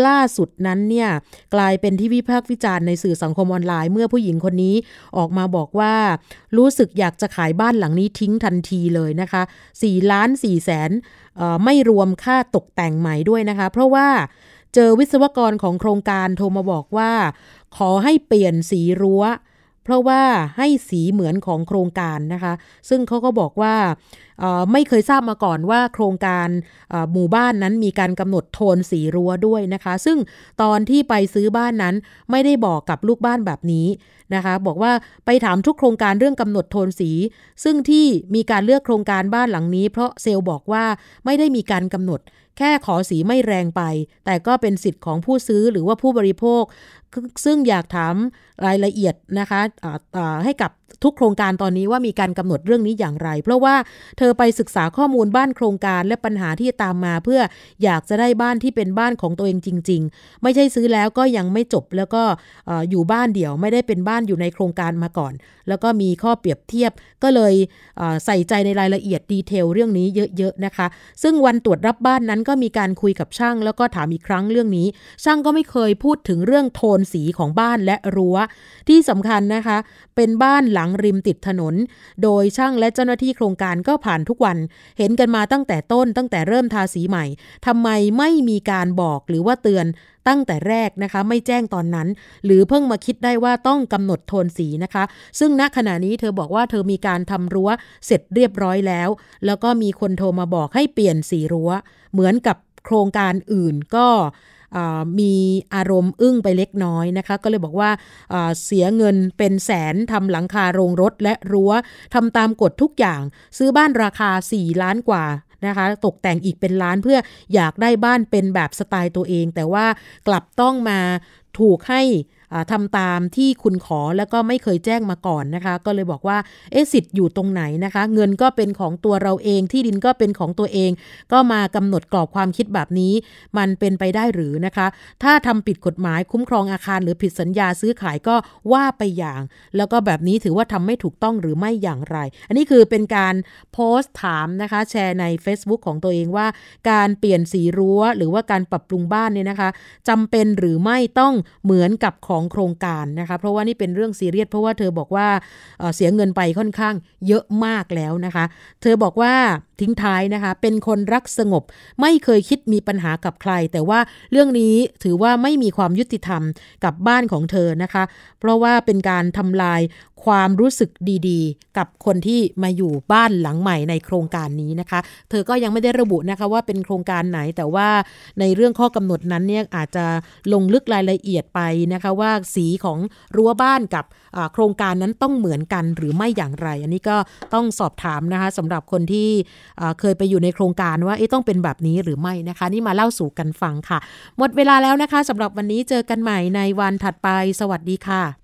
ล่าสุดนั้นเนี่ยกลายเป็นที่วิพากษ์วิจารณ์ในสื่อสังคมออนไลน์ เมื่อผู้หญิงคนนี้ออกมาบอกว่า รู้สึกอยากจะขายบ้านหลังนี้ทิ้งทันทีเลยนะคะ4ล้าน4แสนไม่รวมค่าตกแต่งใหม่ด้วยนะคะ เพราะว่าเจอวิศวกรของโครงการโทรมาบอกว่า ขอให้เปลี่ยนสีรั้ว เพราะว่าให้สีเหมือนของโครงการนะคะ ซึ่งเขาก็บอกว่าไม่เคยทราบมาก่อนว่าโครงการหมู่บ้านนั้นมีการกำหนดโทนสีรั้วด้วยนะคะ ซึ่งตอนที่ไปซื้อบ้านนั้นไม่ได้บอกกับลูกบ้านแบบนี้นะคะ บอกว่าไปถามทุกโครงการเรื่องกำหนดโทนสี ซึ่งที่มีการเลือกโครงการบ้านหลังนี้ เพราะเซลล์บอกว่าไม่ได้มีการกำหนดแค่ขอสีไม่แรงไป แต่ก็เป็นสิทธิ์ของผู้ซื้อหรือว่าผู้บริโภค ซึ่งอยากถามรายละเอียดนะคะให้กับทุกโครงการตอนนี้ว่ามีการกำหนดเรื่องนี้อย่างไร เพราะว่าเธอไปศึกษาข้อมูลบ้านโครงการและปัญหาที่ตามมา เพื่ออยากจะได้บ้านที่เป็นบ้านของตัวเองจริง ๆ ไม่ใช่ซื้อแล้วก็ยังไม่จบแล้วก็อยู่บ้านเดี่ยวไม่ได้เป็นบ้านอยู่ในโครงการมาก่อน แล้วก็มีข้อเปรียบเทียบก็เลยใส่ใจในรายละเอียดดีเทลเรื่องนี้เยอะๆนะคะ ซึ่งวันตรวจรับบ้านนั้นก็มีการคุยกับช่าง แล้วก็ถามอีกครั้งเรื่องนี้ ช่างก็ไม่เคยพูดถึงเรื่องโทนสีของบ้านและรั้ว ที่สำคัญนะคะ เป็นบ้านหลังริมติดถนน โดยช่างและเจ้าหน้าที่โครงการก็ผ่านทุกวัน เห็นกันมาตั้งแต่ต้นตั้งแต่เริ่มทาสีใหม่ทำไมไม่มีการบอกหรือว่าเตือนตั้งแต่แรกนะคะ ไม่แจ้งตอนนั้น หรือเพิ่งมาคิดได้ว่าต้องกำหนดโทนสีนะคะ ซึ่งณขณะนี้เธอบอกว่าเธอมีการทำรั้วเสร็จเรียบร้อยแล้ว แล้วก็มีคนโทรมาบอกให้เปลี่ยนสีรั้ว เหมือนกับโครงการอื่นก็ มีอารมณ์อึ้งไปเล็กน้อยนะคะ ก็เลยบอกว่าเสียเงินเป็นแสนทำหลังคาโรงรถและรั้วทำตามกฎทุกอย่าง ซื้อบ้านราคา 4 ล้านกว่านะคะตกแต่งอีกเป็นล้านเพื่ออยากได้บ้านเป็นแบบสไตล์ตัวเอง แต่ว่ากลับต้องมาถูกให้ ทำตามที่คุณขอแล้วก็ไม่เคยแจ้งมาก่อนนะคะ ก็เลยบอกว่าเอสิทธิ์อยู่ตรงไหนนะคะ เงินก็เป็นของตัวเราเองที่ดินก็เป็นของตัวเอง ก็มากำหนดกรอบความคิดแบบนี้ มันเป็นไปได้หรือนะคะ ถ้าทำผิดกฎหมายคุ้มครองอาคาร หรือผิดสัญญาซื้อขายก็ว่าไปอย่าง แล้วก็แบบนี้ถือว่าทำไม่ถูกต้องหรือไม่อย่างไร อันนี้คือเป็นการโพสต์ถามนะคะ แชร์ใน Facebook ของตัวเองว่า การเปลี่ยนสีรั้ว หรือว่าการปรับปรุงบ้านเนี่ยนะคะจำเป็นหรือไม่ต้องเหมือนกับขอของโครงการนะคะเพราะว่านี่เป็นเรื่องซีเรียสเพราะว่าเธอบอกว่าเเสียเงินไปค่อนข้างเยอะมากแล้วนะคะ เธอบอกว่าทิ้งท้ายนะคะ เป็นคนรักสงบ ไม่เคยคิดมีปัญหากับใคร แต่ว่าเรื่องนี้ถือว่าไม่มีความยุติธรรมกับบ้านของเธอนะคะ เพราะว่าเป็นการทำลาย ความรู้สึกดีๆ กับคนที่มาอยู่บ้านหลังใหม่ในโครงการนี้นะคะ เธอก็ยังไม่ได้ระบุนะคะว่าเป็นโครงการไหน แต่ว่าในเรื่องข้อกำหนดนั้นเนี่ยอาจจะลงลึกรายละเอียดไปนะคะว่าสีของรั้วบ้านกับโครงการนั้นต้องเหมือนกันหรือไม่อย่างไร อันนี้ก็ต้องสอบถามนะคะสำหรับคนที่เคยไปอยู่ในโครงการว่าต้องเป็นแบบนี้หรือไม่นะคะ นี่มาเล่าสู่กันฟังค่ะ หมดเวลาแล้วนะคะสำหรับวันนี้เจอกันใหม่ในวันถัดไป สวัสดีค่ะ